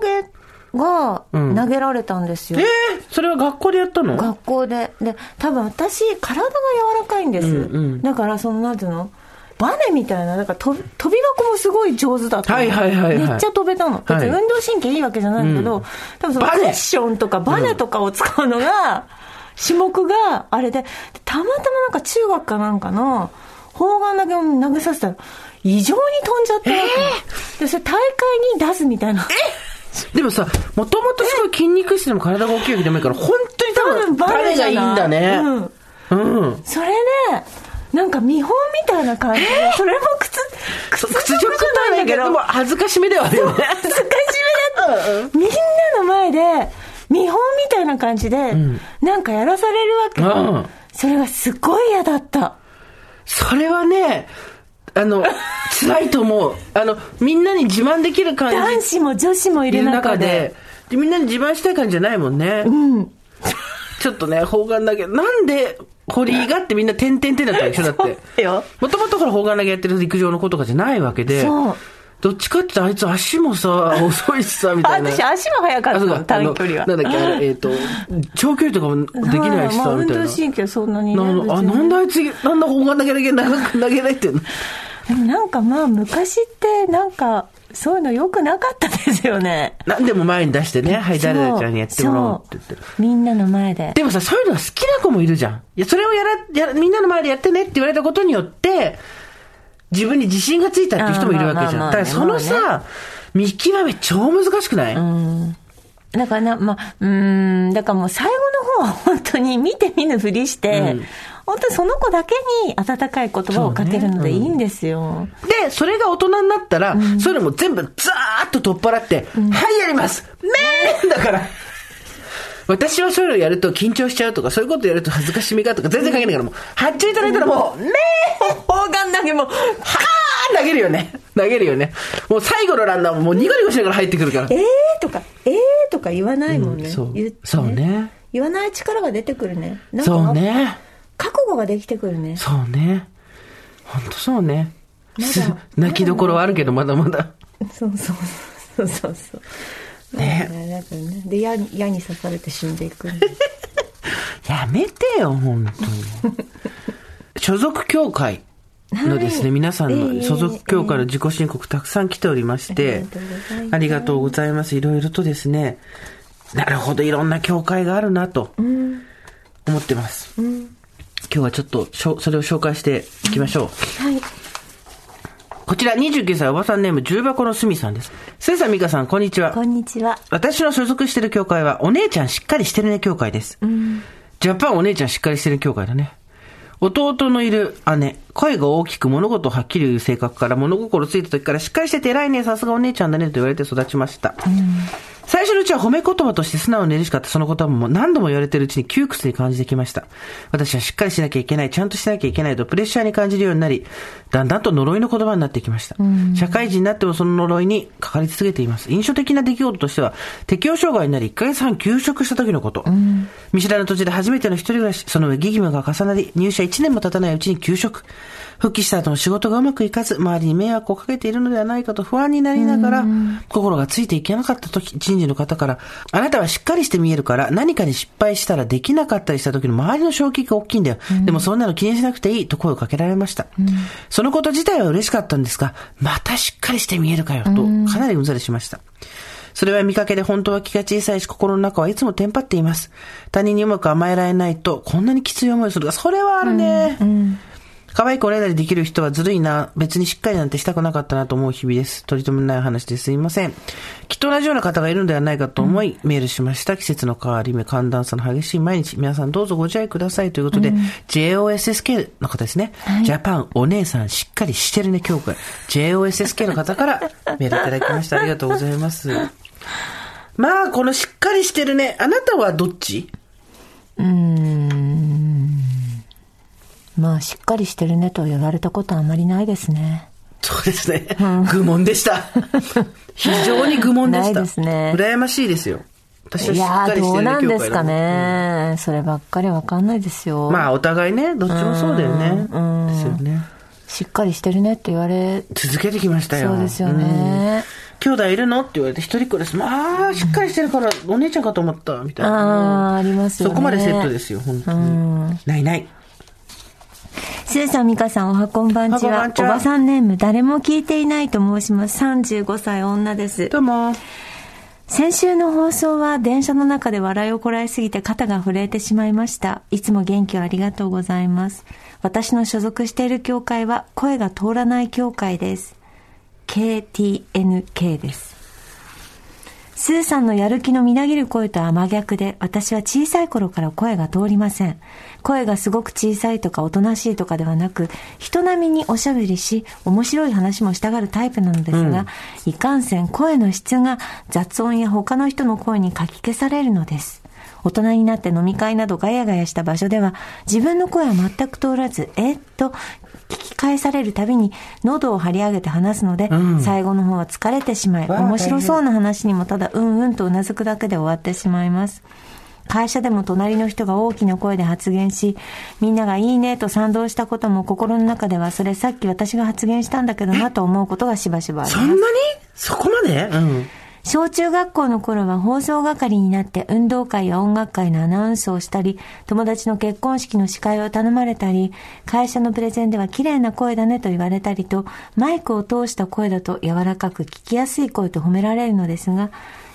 丸投げがうん投げられたんですよ。えー、それは学校でやったの？学校で。で、多分私、体が柔らかいんです。うんうんだから、その、なんていうの？バネみたいな、だから飛び箱もすごい上手だったの。はいはいはいはいめっちゃ飛べたの。別に運動神経いいわけじゃないんだけど、うん多分そのクッションとかバネとかを使うのが、種目があれで、たまたまなんか中学かなんかの砲丸投げを投げさせたら、異常に飛んじゃったわけ。で、それ大会に出すみたいな。でもさ、もともとすごい筋肉質でも体が大きいわけでもいいから、本当に多分、バネがいいんだね。うん。うん。それで、なんか見本みたいな感じで、それも靴、靴屈辱じゃないけど、でも恥ずかしめではあるよね。恥ずかしめだった。みんなの前で、見本みたいな感じで、なんかやらされるわけ、うんそれがすっごい嫌だった。それはね、あの、辛いと思う。あの、みんなに自慢できる感じ。男子も女子もいる中で。で、みんなに自慢したい感じじゃないもんね。ちょっとね、砲丸投げ、なんで、堀井がってみんな点々点だったでしょだって。もともとから砲丸投げやってる陸上の子とかじゃないわけで。そうどっちかって言ったらあいつ足もさ、遅いしさ、みたいな。私足も速かった短距離は。なんだっけ、あれ、えっ、と、長距離とかもできないしさ、みたいな。動神経そんなにね、なあ、なんであいつ、なんで砲丸投げだけ長く投げないってんの？でもなんかまあ昔ってなんかそういうの良くなかったですよね。なんでも前に出してね、はい、誰々ちゃんにやってもらおうって言ってみんなの前で。でもさ、そういうのが好きな子もいるじゃん。いや、それをやら、やら、みんなの前でやってねって言われたことによって、自分に自信がついたっていう人もいるわけじゃん。だからそのさ、見極め超難しくない、だからな、まあ、うーん、だからもう最後の方は本当に見て見ぬふりして、本当にその子だけに温かい言葉をかけるのでいいんですよ。で、それが大人になったら、それも全部ザーッと取っ払って、はい、やりますねえだから。私はそういうのやると緊張しちゃうとか、そういうことやると恥ずかしみがとか全然関係ないから、もう、発注いただいたらもう、ねえ砲丸投げも、はー投げるよね。投げるよね。もう最後のランナーももうニコニコしながら入ってくるから。えーとか、えーとか言わないもんね。うんそうそうね。言わない力が出てくるね。なんかそうね。覚悟ができてくるね。そうね。ほんとそうね。泣きどころはあるけど、まだまだ。そうそうそうそうそう。ねね。だからね。で、矢に刺されて死んでいく。やめてよ、本当に。所属協会のですね、皆さんの所属協会の自己申告たくさん来ておりまして、ありがとうございます。いろいろとですね、なるほど、いろんな協会があるなと思ってます。今日はちょっとしょそれを紹介していきましょう。はい。こちら29歳おばさんネーム重箱のすみさんです。スーさん、ミカさん、こんにちは。こんにちは。私の所属してる協会は、お姉ちゃんしっかりしてるね協会です。ジャパンお姉ちゃんしっかりしてる協会だね。弟のいる姉、声が大きく物事をはっきり言う性格から物心ついた時からしっかりしてて偉いね、さすがお姉ちゃんだねと言われて育ちました。最初のうちは褒め言葉として素直に嬉しかったその言葉も何度も言われてるうちに窮屈に感じてきました。私はしっかりしなきゃいけない、ちゃんとしなきゃいけないとプレッシャーに感じるようになり、だんだんと呪いの言葉になってきました。社会人になってもその呪いにかかり続けています。印象的な出来事としては、適応障害になり1ヶ月半休職した時のこと。見知らぬ土地で初めての一人暮らし、その上義務が重なり、入社1年も経たないうちに休職。復帰した後も仕事がうまくいかず、周りに迷惑をかけているのではないかと不安になりながら、心がついていけなかった時、人事の方から、あなたはしっかりして見えるから、何かに失敗したらできなかったりした時の周りの衝撃が大きいんだよ。でもそんなの気にしなくていいと声をかけられました。そのこと自体は嬉しかったんですが、またしっかりして見えるかよ、と、かなりうんざりしました。それは見かけで本当は気が小さいし、心の中はいつもテンパっています。他人にうまく甘えられないと、こんなにきつい思いをするが、それはあるね。可愛い子おねだりできる人はずるいな。別にしっかりなんてしたくなかったなと思う日々です。取り留めのない話ですいません。きっと同じような方がいるのではないかと思い、メールしました。季節の変わり目、寒暖差の激しい毎日。皆さんどうぞご自愛くださいということで、JOSSK の方ですね。ジャパンお姉さんしっかりしてるね協会。JOSSK の方からメールいただきました。ありがとうございます。まあ、このしっかりしてるね。あなたはどっち？まあ、しっかりしてるねと言われたことはあまりないですね。そうですね。愚問でした。非常に愚問でした。ないですね羨ましいですよ。私はいしっかりしてるねどうなんですか協会だね。そればっかりわかんないですよ。まあ、お互いね、どっちもそうだよね。うんうんですよね。しっかりしてるねって言われ、続けてきましたよ。そうですよね。兄弟いるのって言われて、一人っ子です。まあ、しっかりしてるから、お姉ちゃんかと思った、みたいな。ああ、ありますよね。そこまでセットですよ、本当に。ないない。スーさん、ミカさん、おはこんばんちは。おばさんネーム、誰も聞いていないと申します。35歳女です。どうも。先週の放送は電車の中で笑いをこらえすぎて肩が震えてしまいました。いつも元気をありがとうございます。私の所属している教会は声が通らない教会です。KTNK です。スーさんのやる気のみなぎる声とは真逆で、私は小さい頃から声が通りません。声がすごく小さいとかおとなしいとかではなく、人並みにおしゃべりし、面白い話もしたがるタイプなのですが、いかんせん声の質が雑音や他の人の声にかき消されるのです。大人になって飲み会などガヤガヤした場所では、自分の声は全く通らず、えっと、聞き返されるたびに喉を張り上げて話すので、最後の方は疲れてしまい、面白そうな話にもただうんうんとうなずくだけで終わってしまいます。会社でも隣の人が大きな声で発言し、みんながいいねと賛同したことも心の中ではそれさっき私が発言したんだけどなと思うことがしばしばありますそんなに？そこまで？うん。小中学校の頃は放送係になって運動会や音楽会のアナウンスをしたり、友達の結婚式の司会を頼まれたり、会社のプレゼンでは綺麗な声だねと言われたりと、マイクを通した声だと柔らかく聞きやすい声と褒められるのですが、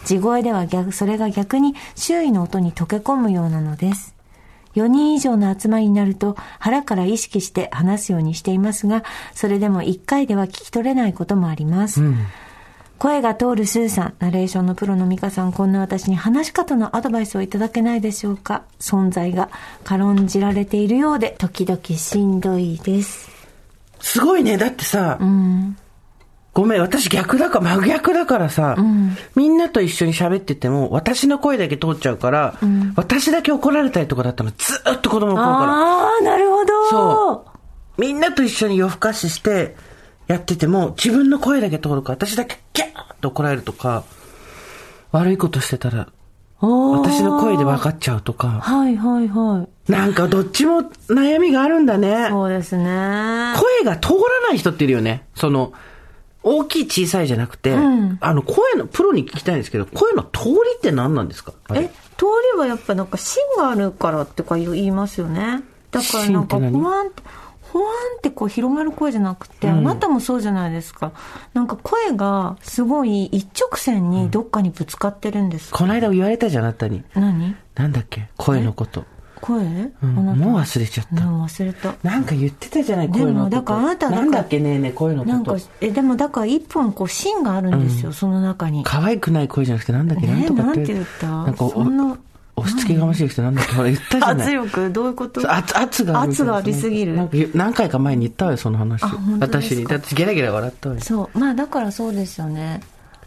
地声では逆、それが逆に周囲の音に溶け込むようなのです。4人以上の集まりになると腹から意識して話すようにしていますが、それでも1回では聞き取れないこともあります。声が通るスーさん、ナレーションのプロのミカさん、こんな私に話し方のアドバイスをいただけないでしょうか存在が軽んじられているようで、時々しんどいです。すごいね。だってさ、ごめん、私逆だから、真逆だからさ、みんなと一緒に喋ってても、私の声だけ通っちゃうから、私だけ怒られたりとかだったの、ずーっと子供の頃から。ああ、なるほど。そう。みんなと一緒に夜更かしして、やってても、自分の声だけ通るから、私だけキャーって怒られるとか、悪いことしてたら、私の声で分かっちゃうとか、はいはいはい。なんかどっちも悩みがあるんだね。そうですね。声が通らない人っているよね。その、大きい小さいじゃなくて、んあの、声の、プロに聞きたいんですけど、声の通りって何なんですか？え、通りはやっぱなんか芯があるからってか言いますよね。だからなんか芯って何？ほわんって、ほわんってこう広がる声じゃなくて、あなたもそうじゃないですか。なんか声がすごい一直線にどっかにぶつかってるんです。この間言われたじゃん、あなたに。何？なんだっけ？声のこと。声、うんもう忘れちゃった。うん、忘れた。なんか言ってたじゃない。でもだからあなたなんだっけねえねえ、声のなんかえ、でもだから一本こう芯があるんですよ、その中に。可愛くない声じゃなくて、なんだっけ、なんねとかって。なんて言った？なんかお、そんな押し付けがましい人なんだっけ、ほら言ったじゃない。圧力どういうこと？圧圧が圧がありすぎる何回か前に言ったわよ、その話。私に。だってゲラゲラ笑ったわよ。そう。まあだからそうですよね。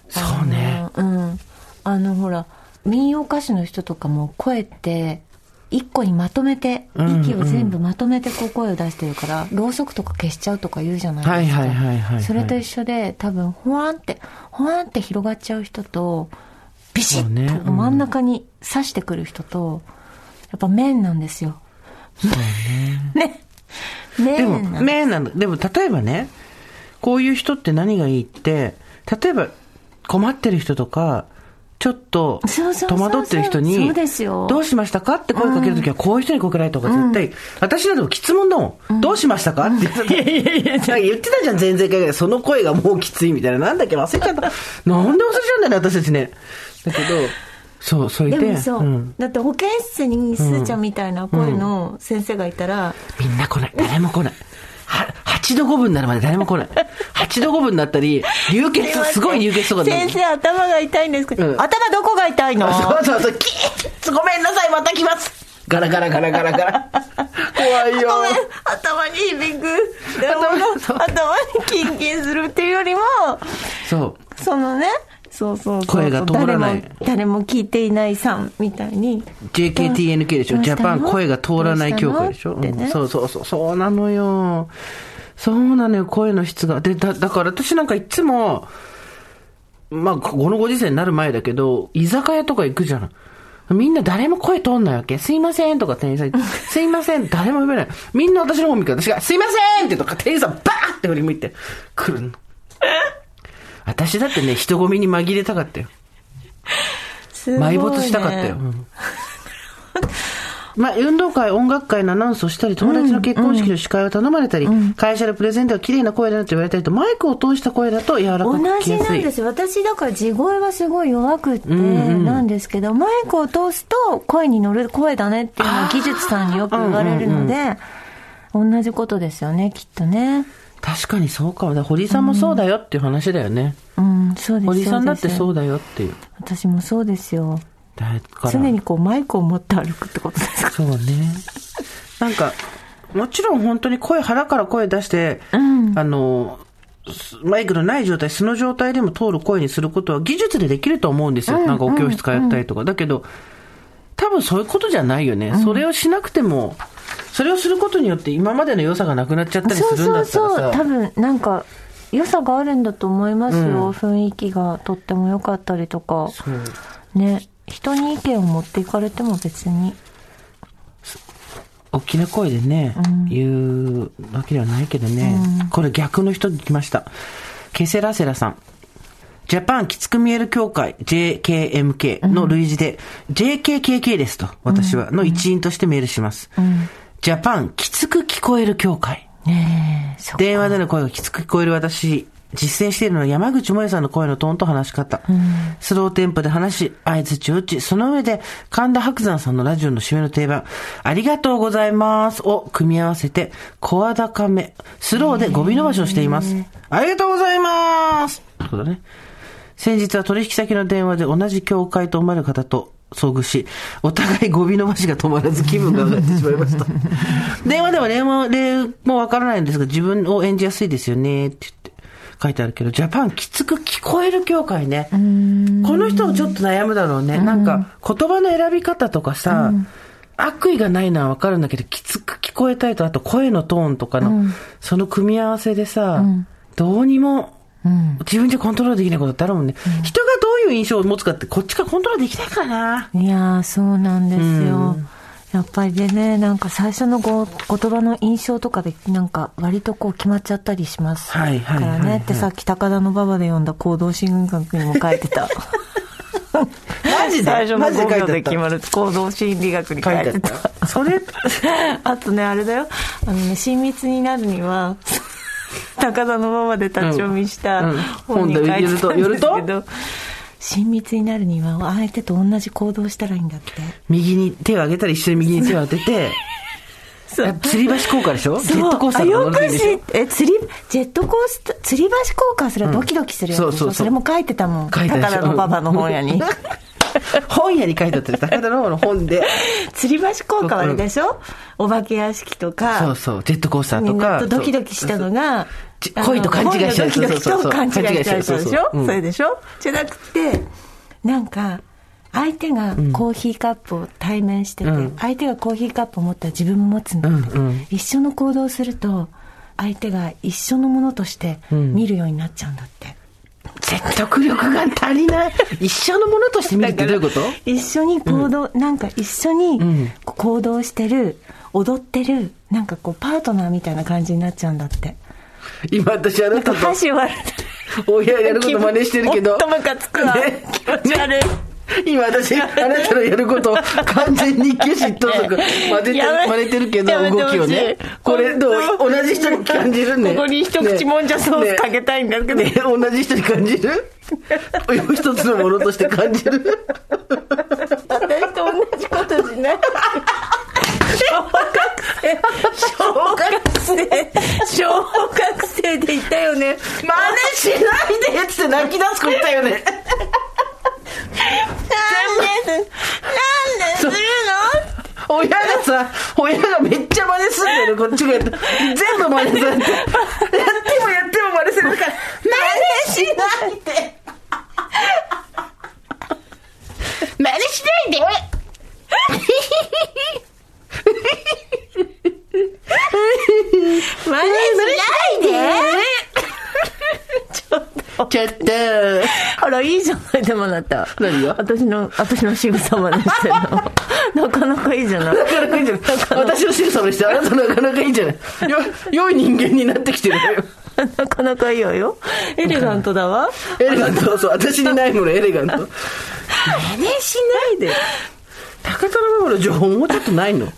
そうね。うん。あのほら、民謡歌手の人とかも声って、一個にまとめて、うんうん息を全部まとめてこう声を出してるから、ろうそくとか消しちゃうとか言うじゃないですか。はいはいはいはいはいそれと一緒で、多分、ほわんって、ほわんって広がっちゃう人と、ビシッと真ん中に刺してくる人と、やっぱ面なんですよ。そうね。ね。でも、面なん面なんだ。でも、例えばね、こういう人って何がいいって、例えば、困ってる人とか、ちょっと戸惑ってる人に、そうですよどうしましたかって声かけるときは、こういう人に声かけられた方が絶対、私なんでも質問だもん。どうしましたかって言ってた。いやいやいや、言ってたじゃん、前々回ぐらい。その声がもうきついみたいな。なんだっけ、忘れちゃった。なんで忘れちゃうんだよね、私たちね。だけど、そう、それで、でもそう、んだって保健室にスーちゃんみたいな声の先生がいたら、みんな来ない。誰も来ない。は、8度5分になるまで誰も来ない。8度5分になったり、流血、すごい流血とか先生頭が痛いんです。けど、うん。頭どこが痛いの？そうそうそう、キーッごめんなさい、また来ます。ガラガラガラガラガラ。怖いよ。頭に響くでもそう。頭にキンキンするっていうよりもそう。そのねそうそうそう。声が通らない。誰も誰も聞いていないさんみたいに。JKTNK でしょ。ジャパン声が通らない協会でしょ、ねうん。そうそうそう、そうなのよ。そうなのよ、声の質が。で、だ、だから私なんかいつも、まあ、このご時世になる前だけど、居酒屋とか行くじゃん。みんな誰も声通んないわけ。すいませんとか店員さん言って、すいません、誰も呼べない。みんな私の方見るから、私が、すいませんってとか店員さんバーって振り向いて、来るの。私だってね、人混みに紛れたかったよ。埋没したかったよ。うん まあ、運動会、音楽会のアナウンスをしたり、友達の結婚式の司会を頼まれたり、会社のプレゼンでは綺麗な声だなと言われたりと、マイクを通した声だと柔らかく同聞きじやすい。なんです。よ私だから地声はすごい弱くってなんですけど、マイクを通すと声に乗る声だねっていうのは技術さんによく言われるので、同じことですよねきっとね。確かにそうか。堀井さんもそうだよっていう話だよね。うんそうです堀井さんだってうそうだよっていう。私もそうですよだから。常にこうマイクを持って歩くってことですか？そうね。なんか、もちろん本当に声、腹から声出して、んあの、すマイクのない状態、素の状態でも通る声にすることは技術でできると思うんですよ。なんかお教室通ったりとか。だけど、多分そういうことじゃないよね。それをしなくても、それをすることによって今までの良さがなくなっちゃったりそうするんだそうったらさ。そう多分なんか良さがあるんだと思いますよ、雰囲気がとっても良かったりとかそうね人に意見を持っていかれても別に。大きな声でね、言うわけではないけどね、これ逆の人に来ました。ケセラセラさん。ジャパンきつく見える協会 JKMK の類似で、JKKK ですと、私は、の一員としてメールします。ジャパンきつく聞こえる協会。ね電話での声がきつく聞こえる私、実践しているのは山口萌さんの声のトーンと話し方。スローテンポで話し、合図打ち、その上で神田伯山さんのラジオの締めの定番、ありがとうございます。を組み合わせて、声高め、スローで語尾伸ばしをしています。ありがとうございます。そうだね。先日は取引先の電話で同じ教会と思われる方と遭遇し、お互い語尾伸ばしが止まらず気分が上がってしまいました。電話では例も、例もわからないんですが、自分を演じやすいですよね、って言って書いてあるけど、ジャパンきつく聞こえる協会ね。この人もちょっと悩むだろうね。なんか、言葉の選び方とかさ、悪意がないのはわかるんだけど、きつく聞こえたいと、あと声のトーンとかの、その組み合わせでさ、どうにも、自分じゃコントロールできないことってあるもんね。人がどういう印象を持つかって、こっちがコントロールできないからな。いやーそうなんですよ、やっぱりでねなんか最初のご言葉の印象とかでなんか割とこう決まっちゃったりしますかはいはいはいはい。らねってさっき高田の馬場で読んだ行動心理学にも書いてた。マジで？最初のマジで書いてあった。5秒で決まる行動心理学に書いてた。それ、あとね、あれだよ。あのね、親密になるには、高田のままで立ち読みしたうんうん。本に書いてたんですけど、親密になるには、相手と同じ行動したらいいんだって。右に手を上げたら一緒に右に手を当てて、吊り橋効果でしょ？ジェットコースターよく知乗るでしょ？って、釣り、ジェットコースター、吊り橋効果すらドキドキするやつ。そうそうそう。れも書いてたもん。高田の馬場の本屋に。本屋に書いてあったよ高田の本で。吊り橋効果はあれでしょ？お化け屋敷とか。そうそう、ジェットコースターみんとか。なとドキドキしたのが恋と勘違いしちゃう恋と勘違いしちゃうでしょ？それでしょ？じゃなくて、なんか、相手がコーヒーカップを対面してて、うん。相手がコーヒーカップを持ったら自分も持つんだって、うんうん。一緒の行動をすると、相手が一緒のものとして見るようになっちゃうんだって。説得力が足りない。一緒のものとして見るってどういうこと？一緒に行動、なんか一緒にん。行動してる、踊ってる、なんかこうパートナーみたいな感じになっちゃうんだって。今私あなたと箸割る。親やること真似してるけど。とムカつくわ。ね。気持ち悪い。今私、あなたのやることを完全に一挙手一投足真似てやめ真似てるけど、動きをね。これどう同じ人に感じるね。ここに一口もんじゃソースかけたいんだけど。ね。ね同じ人に感じる？一つのものとして感じる？私と同じことしない小学生。小学生。でいたよね。真似しないでっつって泣き出す子いたよね。なんでなんです。る親がさ、親がめっちゃ真似すんだよね、こっちがやって。全部真似されて。やってもやっても真似されるから、真似しないで。真似しないで。の真似しないでちょっとちょっと。あら、いいじゃない、でもあなた。何が？私の、私の仕草真似してるの。なかなかいいじゃない。なかなかいいじゃない。私の仕草にして、あなたなかなかいいじゃない。よ、良い人間になってきてるのよ。なかなかいいわよ。エレガントだわ。エレガント、そう、私にないもの、エレガント。真似しないで。高田馬場の情報もうちょっとないの？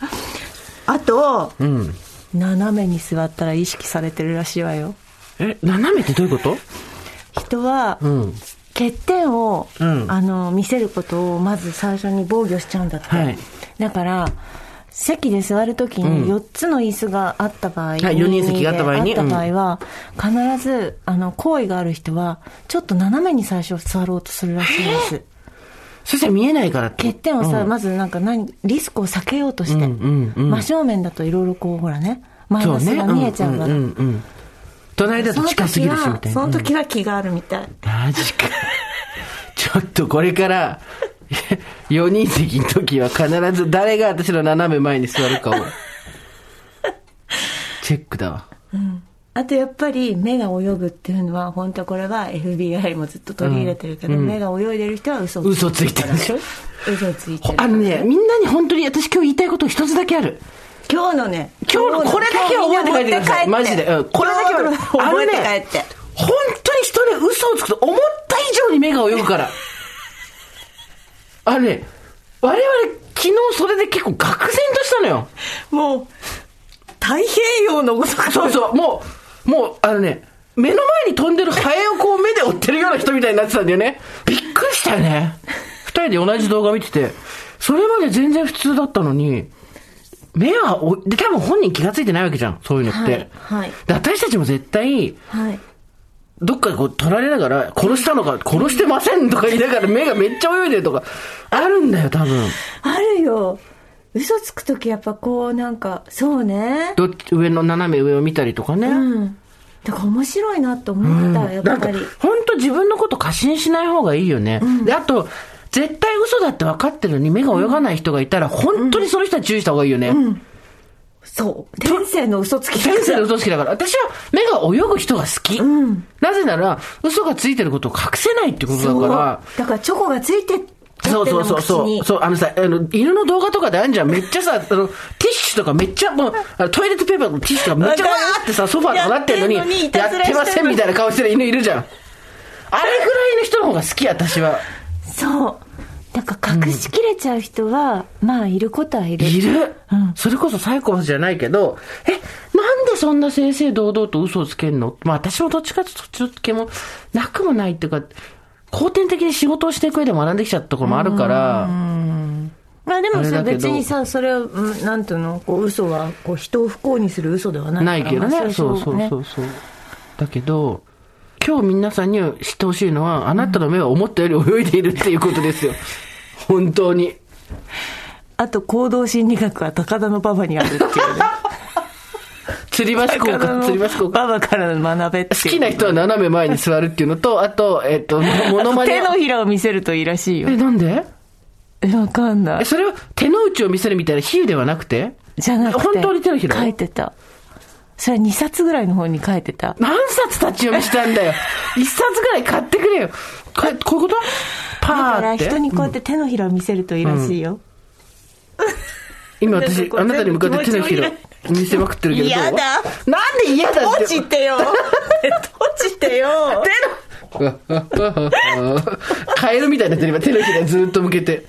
あと、うん。斜めに座ったら意識されてるらしいわよ。え、斜めってどういうこと？人は、うん。欠点を、うん。あの見せることをまず最初に防御しちゃうんだって、はい。だから席で座るときに4つの椅子があった場合、い四人席があった場合に。あった場合は、必ずあの好意がある人はちょっと斜めに最初座ろうとするらしいですそしたら見えないから。欠点をさ、うん。まずなんか何リスクを避けようとして、うんうんうん。真正面だといろいろこうほらねマイナスが見えちゃうから、んんうん。隣だと近すぎるしみたいな。その時は気があるみたい、マジか。ちょっとこれから、4人席の時は必ず誰が私の斜め前に座るかを、チェックだわ。あとやっぱり目が泳ぐっていうのは本当これは FBI もずっと取り入れてるけど、目が泳いでる人は嘘を嘘ついてるでしょ？嘘ついてるあのね、みんなに本当に私今日言いたいこと一つだけある。今日のね今日のこれだけは覚えて帰ってください。マジで。うん、これだけは。覚えて帰って、本当に人ね、嘘をつくと思った以上に目が泳ぐから。あのね、我々昨日それで結構愕然としたのよ。もう太平洋のごとくそうそう、もう、もう、あのね、目の前に飛んでるハエをこう目で追ってるような人みたいになってたんだよね。びっくりしたよね。二人で同じ動画見てて、それまで全然普通だったのに、目はお、で、多分本人気がついてないわけじゃん、そういうのって。はいはいで私たちも絶対、はいどっかでこう取られながら、殺したのか、殺してませんとか言いながら目がめっちゃ泳いでるとか、あるんだよ、多分。あるよ嘘つく時やっぱこうなんかそうねどっち、上の斜め上を見たりとかね。うんだから面白いなと思った、やっなんかぱり、本当自分のこと過信しない方がいいよね。で、あと、絶対嘘だって分かってるのに目が泳がない人がいたら、本当にその人は注意した方がいいよね。そう天性の嘘つき先生の嘘つきだから。私は目が泳ぐ人が好き。なぜなら、嘘がついてることを隠せないってことだから。だからチョコがついてそうそうそうそう。そう、あのさ、あの、犬の動画とかであるじゃん。めっちゃさ、あの、ティッシュとかめっちゃ、もう、あのトイレットペーパーのティッシュとかめっちゃわーってさ、ソファーとかなってんのに、やってませんみたいな顔してる犬いるじゃん。あれぐらいの人の方が好き、私は。そうだから隠しきれちゃう人は、まあいることはいるいる、うんそれこそサイコパスじゃないけど、え、なんでそんな正々堂々と嘘をつけんの？まあ私もどっちかというとそっちの気もなくもないっていうか、後天的に仕事をしていく上で学んできちゃったところもあるから、まあでもさ別にさそれはうんなんていうの？こう嘘はこう人を不幸にする嘘ではないないけどね。まあそうそうそうそう。だけど、今日皆さんに知ってほしいのは、あなたの目は思ったより泳いでいるっていうことですよ。本当に。あと行動心理学は高田の馬場にあるっていうね吊り橋効果、の吊り橋効果。馬場から学べって好きな人は斜め前に座るっていうのと、あと、えっと、モノマネを。手のひらを見せるといいらしいよ。え、なんで？えわかんない。えそれは手の内を見せるみたいな比喩ではなくて？じゃなくて。本当に手のひら書いてた。それ2冊ぐらいの方に書いてた。何冊立ち読みしたんだよ。一冊ぐらい買ってくれよ。これこういうこと？パだからーって？人にこうやって手のひらを見せるといいらしいよ、今私、あなたに向かって手のひら見せまくってるけど。嫌だ。なんで嫌だって。閉じてよ。閉じてよ。カエルみたいになってる今手のひらずっと向けて。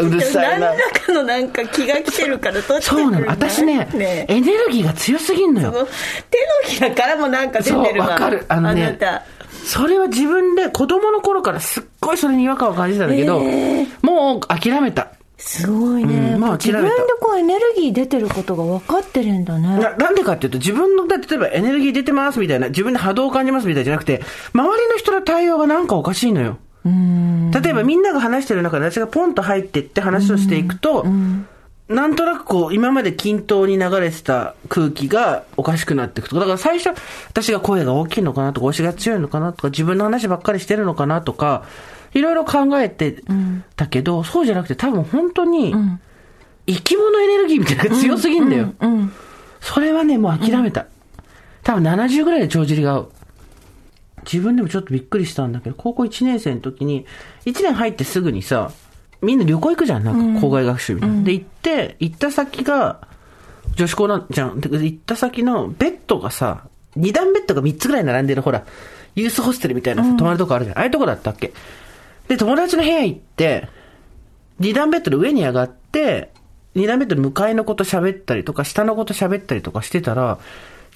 うるさいな。何らかのなんか気が来てるから閉じてるそうなの。私ね、ねエネルギーが強すぎんのよ。手のひらからもなんか出てるそうわかる。あのねそれは自分で子供の頃からすっごいそれに違和感を感じてたんだけど、もう諦めた。すごいね、うんまあ自分でこうエネルギー出てることが分かってるんだね。ななんでかっていうと、自分の、だ例えばエネルギー出てますみたいな、自分で波動を感じますみたいじゃなくて、周りの人の対応がなんかおかしいのよ。例えばみんなが話してる中で私がポンと入ってって話をしていくと、なんとなくこう、今まで均等に流れてた空気がおかしくなっていくとか、だから最初、私が声が大きいのかなとか、推しが強いのかなとか、自分の話ばっかりしてるのかなとか、いろいろ考えてたけど、そうじゃなくて多分本当に、生き物エネルギーみたいなのが強すぎんだよ。うんそれはね、もう諦めた。多分70ぐらいで帳尻が合う。自分でもちょっとびっくりしたんだけど、高校1年生の時に、1年入ってすぐにさ、みんな旅行行くじゃん、なんか校外学習みたいな。で、行って、行った先が、女子校なんじゃん。で行った先のベッドがさ、二段ベッドが三つぐらい並んでる、ほら、ユースホステルみたいなさ泊まるとこあるじゃん。ああいうとこだったっけ？で、友達の部屋行って、二段ベッドの上に上がって、二段ベッドの向かいの子と喋ったりとか、下の子と喋ったりとかしてたら、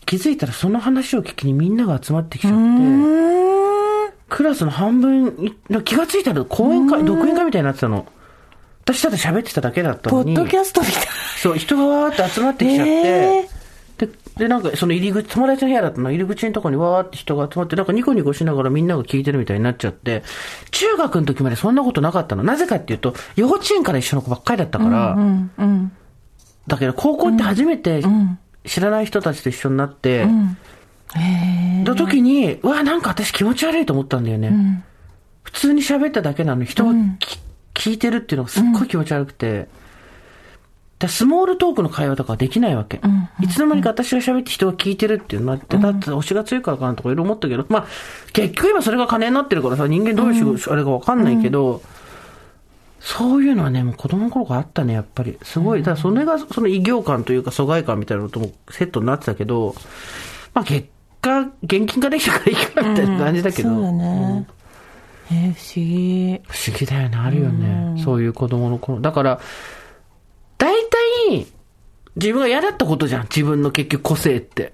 気づいたらその話を聞きにみんなが集まってきちゃって、クラスの半分い、気がついたら講演会、独演会みたいになってたの。私ただ喋ってただけだったのに。ポッドキャストみたいそう、人がわーって集まってきちゃって、へで、で、なんかその入り口、友達の部屋だったの、入り口のとこにわーって人が集まって、なんかニコニコしながらみんなが聞いてるみたいになっちゃって、中学の時までそんなことなかったの。なぜかっていうと、幼稚園から一緒の子ばっかりだったから、うんうんだけど高校って初めて知らない人たちと一緒になって、への時に、うわ、なんか私気持ち悪いと思ったんだよね。普通に喋っただけなのに人がき、聞いてるっていうのがすっごい気持ち悪くて。でスモールトークの会話とかはできないわけ。いつの間にか私が喋って人が聞いてるっていうのって、だって推しが強いからかなとかいろいろ思ったけど、まあ、結局今それが金になってるからさ、人間どういう仕事、あれかわかんないけど、そういうのはね、もう子供の頃からあったね、やっぱり。すごい。だからそれがその異業感というか疎外感みたいなのともセットになってたけど、まあ結果、現金化できたからいいかなみたいな感じだけど。そうだね。えー、不思議。不思議だよね、あるよね。そういう子供の頃。だから、大体、自分が嫌だったことじゃん。自分の結局個性って。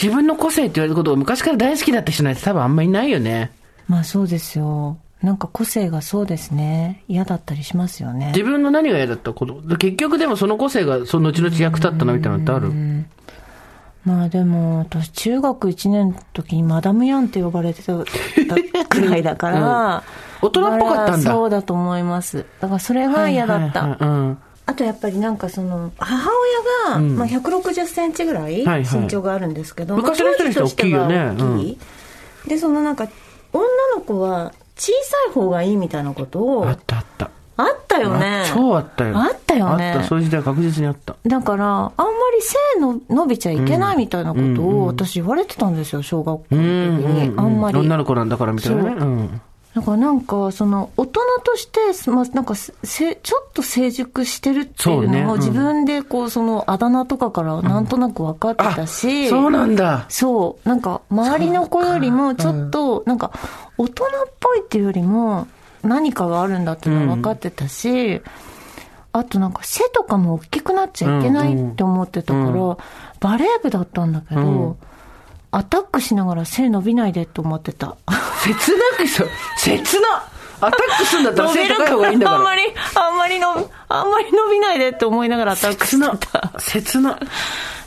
自分の個性って言われることが昔から大好きだった人なんて多分あんまりいないよね。まあそうですよ。なんか個性がそうですね。嫌だったりしますよね。自分の何が嫌だったこと？結局でもその個性がその後々役立ったなみたいなのってある？まあでも、私中学1年の時にマダムヤンって呼ばれてたくらいだから、大人っぽかったんだそうだと思います。だからそれが嫌だった。はいはいはいうんあとやっぱりなんかその、母親が、まあ、160センチぐらいはいはい身長があるんですけど、昔の人にしては大きいよねまあ当時としては大きいで、そのなんか、女の子は小さい方がいいみたいなことを、ああったあった。ったよね。超あったよ。あったよねあった、そういう時代確実にあった。だから、あんまり背の伸びちゃいけないみたいなことを私言われてたんですよ、小学校の時に。あんまり。女の子なんだからみたいなね。そううん。だからなんか、その、大人として、まあ、なんかせ、ちょっと成熟してるっていうのも、自分でこう、その、あだ名とかからなんとなく分かってたし、そうなんだ。そう。なんか、周りの子よりも、ちょっと、なんか、大人っぽいっていうよりも、何かがあるんだっていうのは分かってたし、あとなんか、背とかも大きくなっちゃいけないって思ってたから、バレー部だったんだけど、アタックしながら背伸びないでって思ってた。切なくさ、切なアタックするんだったら背 高い方がいいんだから。あんまり、あんまり伸び、あんまり伸びないでって思いながらアタックし切なてた。。切な。い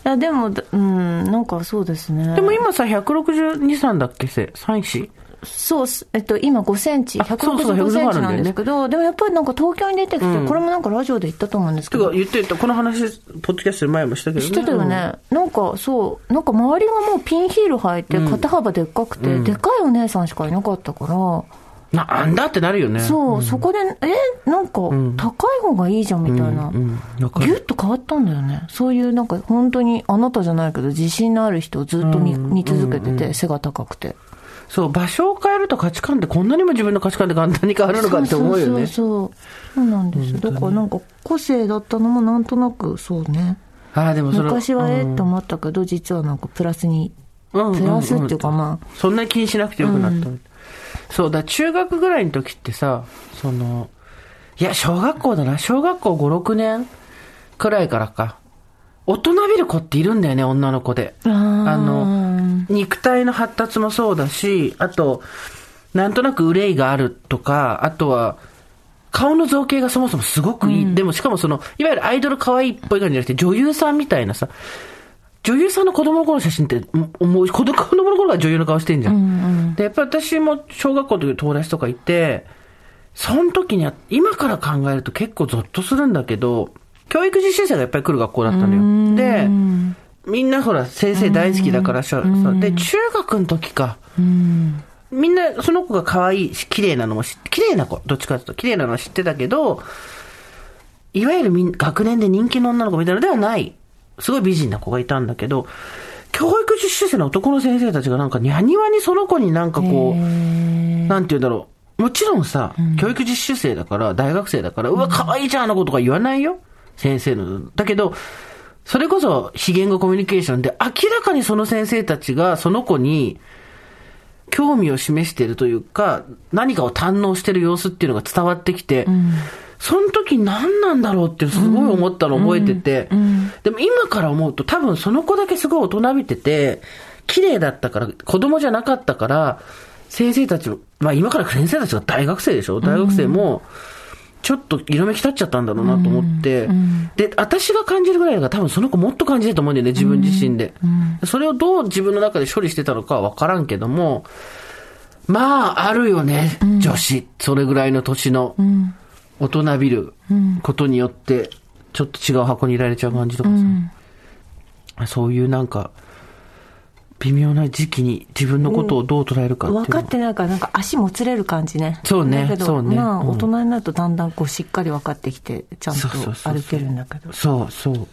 や、でも、うん、なんかそうですね。でも今さ、162、3だっけ背 ?3 子そうえっと、今5センチ、そうそう165センチ165なんですけど、でもやっぱりなんか東京に出てきて、これもなんかラジオで言ったと思うんですけど、言ってた、この話、ポッドキャストで前もしたけどね。知ってたよね、なんかそう、なんか周りがもうピンヒール履いて、肩幅でっかくて、でかいお姉さんしかいなかったから、うん。なんだってなるよね。そう、そこで、え、なんか高い方がいいじゃんみたいな。うん。わかる。ギュッと変わったんだよね。そういうなんか本当にあなたじゃないけど自信のある人をずっと見,、見続けてて、背が高くて。そう、場所を変えると価値観ってこんなにも自分の価値観って簡単に変わるのかって思うよね。そうそうそう。そうなんです。だからなんか個性だったのもなんとなくそうね。ああ、でもそれ昔はえって思ったけど、実はなんかプラスに、うんうんうんプラスっていうかまあ、そんなに気にしなくてよくなった、そうだ、中学ぐらいの時ってさ、その、いや、小学校だな。小学校5、6年くらいからか。大人びる子っているんだよね、女の子で。あの、肉体の発達もそうだし、あと、なんとなく憂いがあるとか、あとは、顔の造形がそもそもすごくいい。でもしかもその、いわゆるアイドル可愛いっぽい感じじゃなくて、女優さんみたいなさ、女優さんの子供の頃の写真って、もう子供の頃が女優の顔してんじゃん。で、やっぱり私も小学校の時友達とかいて、その時には、今から考えると結構ゾッとするんだけど、教育実習生がやっぱり来る学校だったのよ。で、みんなほら、先生大好きだからしゃ、そうで、中学の時か。みんな、その子が可愛いし、綺麗なのも知って、綺麗な子、どっちかというと、綺麗なのは知ってたけど、いわゆるみん学年で人気の女の子みたいなのではない、すごい美人な子がいたんだけど、教育実習生の男の先生たちがなんか、にゃにわにその子になんかこう、なんて言うんだろう。もちろんさ、教育実習生だから、大学生だから、うわ、可愛いじゃん、あの子とか言わないよ。先生の。だけど、それこそ非言語コミュニケーションで明らかにその先生たちがその子に興味を示しているというか、何かを堪能している様子っていうのが伝わってきて、その時何なんだろうってすごい思ったのを覚えてて、でも今から思うと多分その子だけすごい大人びてて、綺麗だったから、子供じゃなかったから、先生たちも、まあ今から先生たちが大学生でしょ？大学生も、ちょっと色めき立っちゃったんだろうなと思って、で、私が感じるぐらいだから多分その子もっと感じてると思うんだよね、自分自身で。それをどう自分の中で処理してたのかはわからんけども、まあ、あるよね、女子。それぐらいの年の、大人びることによって、ちょっと違う箱にいられちゃう感じとかさ。そういうなんか、微妙な時期に自分のことをどう捉えるかっていうの。分かってないからなんか足もつれる感じね。そうねそうね。まあうん。大人になるとだんだんこうしっかり分かってきてちゃんと歩けるんだけど。そうそう。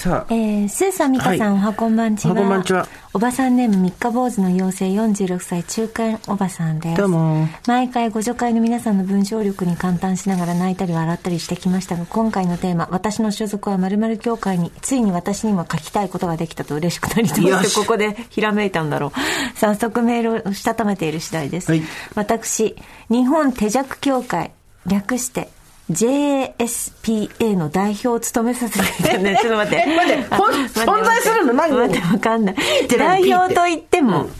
さあ、えー、スーさん、ミカさん、はいおはこんばんちは。おはこんばんちは？おばさんネーム、三日坊主の妖精46歳、中堅おばさんです。どうも毎回ご助会の皆さんの文章力に感嘆しながら泣いたり笑ったりしてきましたが、今回のテーマ、私の所属は〇〇協会に、ついに私にも書きたいことができたと嬉しくなりどうよししてここでひらめいたんだろう。早速メールをしたためている次第です。はい私、日本手弱協会、略して、JSPA の代表を務めさせていただいて、ちょっと待って。待って存在するの何待って、わかんない。代表と言っても、うん。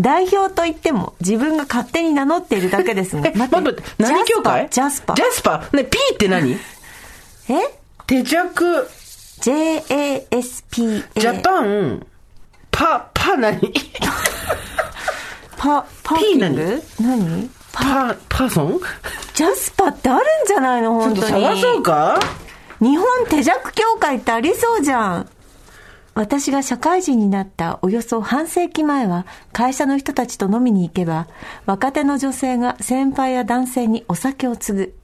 代表と言っても、自分が勝手に名乗っているだけですが。え、待って待って、何協会？ジャスパー。ジャスパー？ね、P って何？え？手弱、?JASPA。ジャパン、パ、パ何？パ、パーキング？何？パ、パーソン？ジャスパってあるんじゃないの本当に。探そうか？日本手酌協会ってありそうじゃん。私が社会人になったおよそ半世紀前は会社の人たちと飲みに行けば若手の女性が先輩や男性にお酒を注ぐ。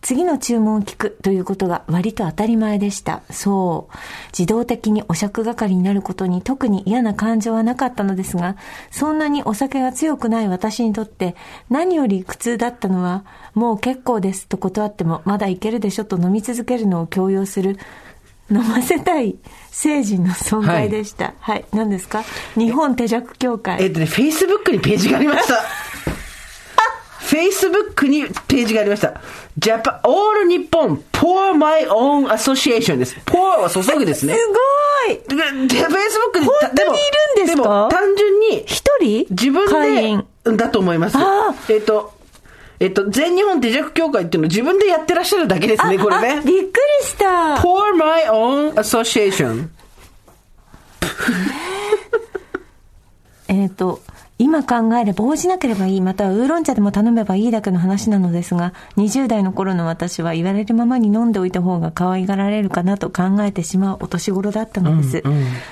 次の注文を聞くということが割と当たり前でした。そう。自動的にお酌係になることに特に嫌な感情はなかったのですが、そんなにお酒が強くない私にとって何より苦痛だったのは、もう結構ですと断ってもまだいけるでしょと飲み続けるのを強要する飲ませたい成人の存在でした。はい。何ですか？日本手弱協会。えっとね、Facebook にページがありました。Facebook にページがありました。Japan, All Nippon Pour My Own Association です。Pour は注ぐですね。すごいで、で Facebook に、本当にいるんですか？でも、単純に、一人？自分。で、だと思いますあ。えっと、えっと、全日本手弱協会っていうのを自分でやってらっしゃるだけですね、これあね。びっくりした。Pour My Own Association。えっ、と、今考えれば応じなければいい、またはウーロン茶でも頼めばいいだけの話なのですが、20代の頃の私は言われるままに飲んでおいた方が可愛がられるかなと考えてしまうお年頃だったのです。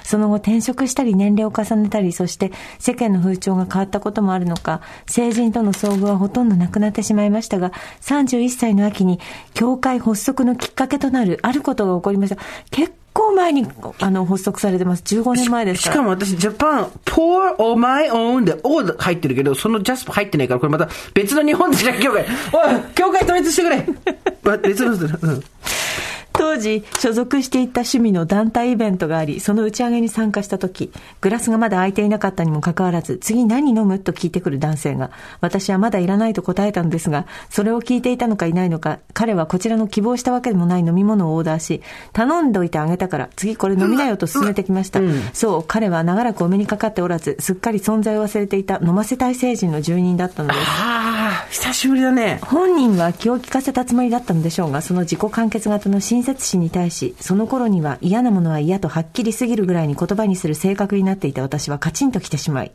その後転職したり年齢を重ねたり、そして世間の風潮が変わったこともあるのか、成人との遭遇はほとんどなくなってしまいましたが、31歳の秋に教会発足のきっかけとなるあることが起こりました。結構前にあの発足されてます。15年前です。しかも私、ジャパン、pour or my own で O 入ってるけど、そのジャスパ入ってないから、これまた別の日本手弱協会。おい、協会統一してくれ ま別の、うん当時所属していた趣味の団体イベントがありその打ち上げに参加した時グラスがまだ空いていなかったにもかかわらず次何飲むと聞いてくる男性が私はまだいらないと答えたのですがそれを聞いていたのかいないのか彼はこちらの希望したわけでもない飲み物をオーダーし頼んでおいてあげたから次これ飲みなよと勧めてきました、そう彼は長らくお目にかかっておらずすっかり存在を忘れていた飲ませたい成人の住人だったのです。ああ、久しぶりだね。本人は気を利かせたつもりだったのでしょうがその自己完結型の親切心に対しその頃には嫌なものは嫌とはっきりすぎるぐらいに言葉にする性格になっていた私はカチンときてしまい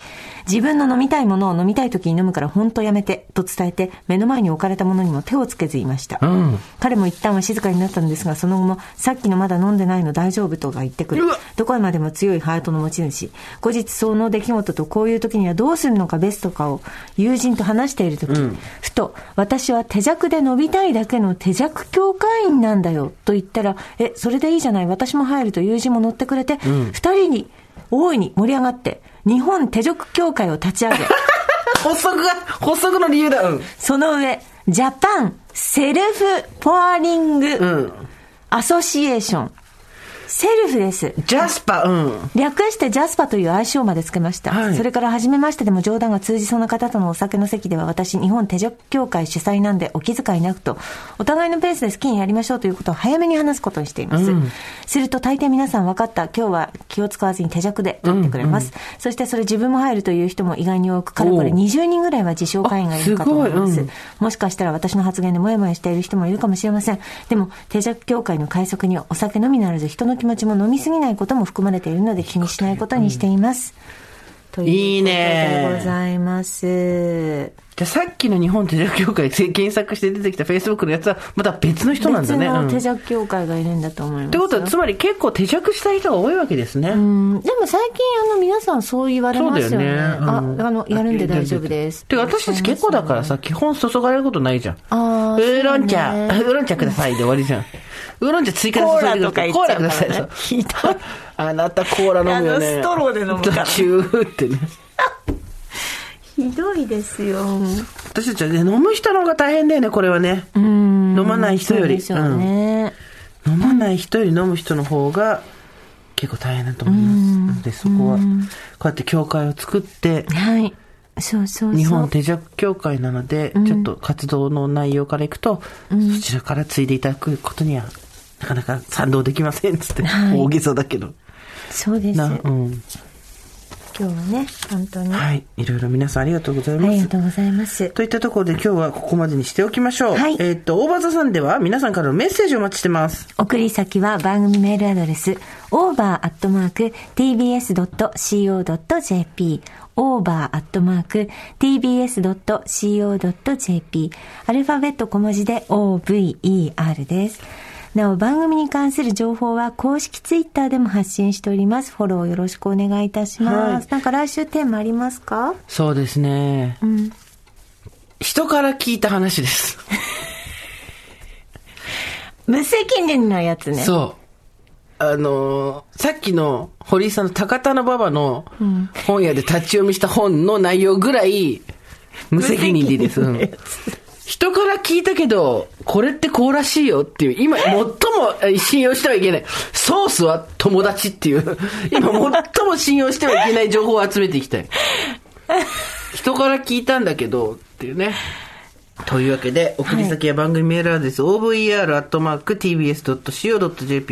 自分の飲みたいものを飲みたい時に飲むから本当やめてと伝えて目の前に置かれたものにも手をつけずいました、ん。彼も一旦は静かになったのですがその後もさっきのまだ飲んでないの大丈夫とか言ってくる。どこまでも強いハートの持ち主。後日その出来事とこういう時にはどうするのかベストかを友人と話している時、ふと私は手弱で伸びたいだけの手弱協会員なんだよと言ったらえそれでいいじゃない私も入ると友人も乗ってくれて、二人に大いに盛り上がって日本手弱協会を立ち上げ 発足が、発足の理由だ。うん。その上ジャパンセルフポアリング、うん。アソシエーション。セルフです。ジャスパ、うん。略してジャスパという愛称までつけました。はいそれから初めましてでも冗談が通じそうな方とのお酒の席では私、日本手錠協会主催なんでお気遣いなくと、お互いのペースで好きにやりましょうということを早めに話すことにしています。すると大抵皆さん分かった、今日は気を使わずに手錠でと言ってくれます。そしてそれ自分も入るという人も意外に多く、かれこれおう20人ぐらいは自称会員がいるかと思います。あすうんもしかしたら私の発言でもやもやしている人もいるかもしれません。でも、手弱協会の快速にはお酒のみならず人の気持ちも飲みすぎないことも含まれているので気にしないことにしています。ということいねでございます。じゃあさっきの日本手錠協会で検索して出てきた Facebook のやつは、また別の人なんだね。別の手うんっ弱協会がいるんだと思います。てことは、つまり結構手弱したい人が多いわけですね。うんでも最近あの皆さんそう言われますよね。ね。うんあ、あの、やるんで大丈夫です。てか私たち結構だからさ、基本注がれることないじゃん。あーウーロン茶、ウーロン茶くださいで終わりじゃん。ウーロン茶追加で注いでください。コーラくださいそうひどい あなたコーラ飲むよね。あのストローで飲むから チューってね。ひどいですよ。私たちはね、飲む人の方が大変だよね、これはね。うん。飲まない人より。ね。うん飲まない人より飲む人の方が結構大変だと思います。で、そこは、こうやって協会を作って、はい。そうそうそう。日本手弱協会なので、ちょっと活動の内容からいくと、そちらから継いでいただくことには、なかなか賛同できませんっつって、はい大げさだけど。そうです。うん。日はね、本当に。はい。いろいろ皆さんありがとうございます。ありがとうございます。といったところで今日はここまでにしておきましょう。はいえーっと、大場座さんでは皆さんからのメッセージをお待ちしてます。送り先は番組メールアドレス、over.tbs.co.jp over.tbs.co.jp アルファベット小文字で over です。なお、番組に関する情報は公式ツイッターでも発信しております。フォローよろしくお願いいたします。はいなんか来週テーマありますか？そうですね。うん。人から聞いた話です。無責任なやつね。そう。あのーさっきの堀井さんの高田の馬場の本屋で立ち読みした本の内容ぐらい無責任でいいです。うん人から聞いたけど、これってこうらしいよっていう、今最もえ信用してはいけない。ソースは友達っていう、今最も信用してはいけない情報を集めていきたい。人から聞いたんだけど、っていうね。というわけで、送り先は番組メールアドレス、over.tbs.co.jp。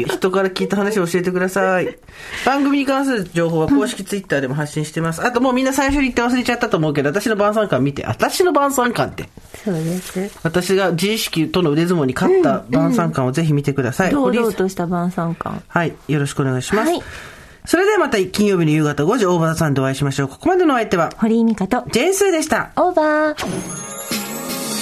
人から聞いた話を教えてください。番組に関する情報は公式ツイッターでも発信してます。あともうみんな最初に言って忘れちゃったと思うけど、私の晩餐館見て、私の晩餐館って。そうです。私が自意識との腕相撲に勝った晩餐館をぜひ見てください。堂々堀井さんとした晩餐館。はい。よろしくお願いします。はいそれではまた金曜日の夕方5時、大場さんでお会いしましょう。ここまでのお相手は、堀井美香と、ジェーンスーでした。オーバー。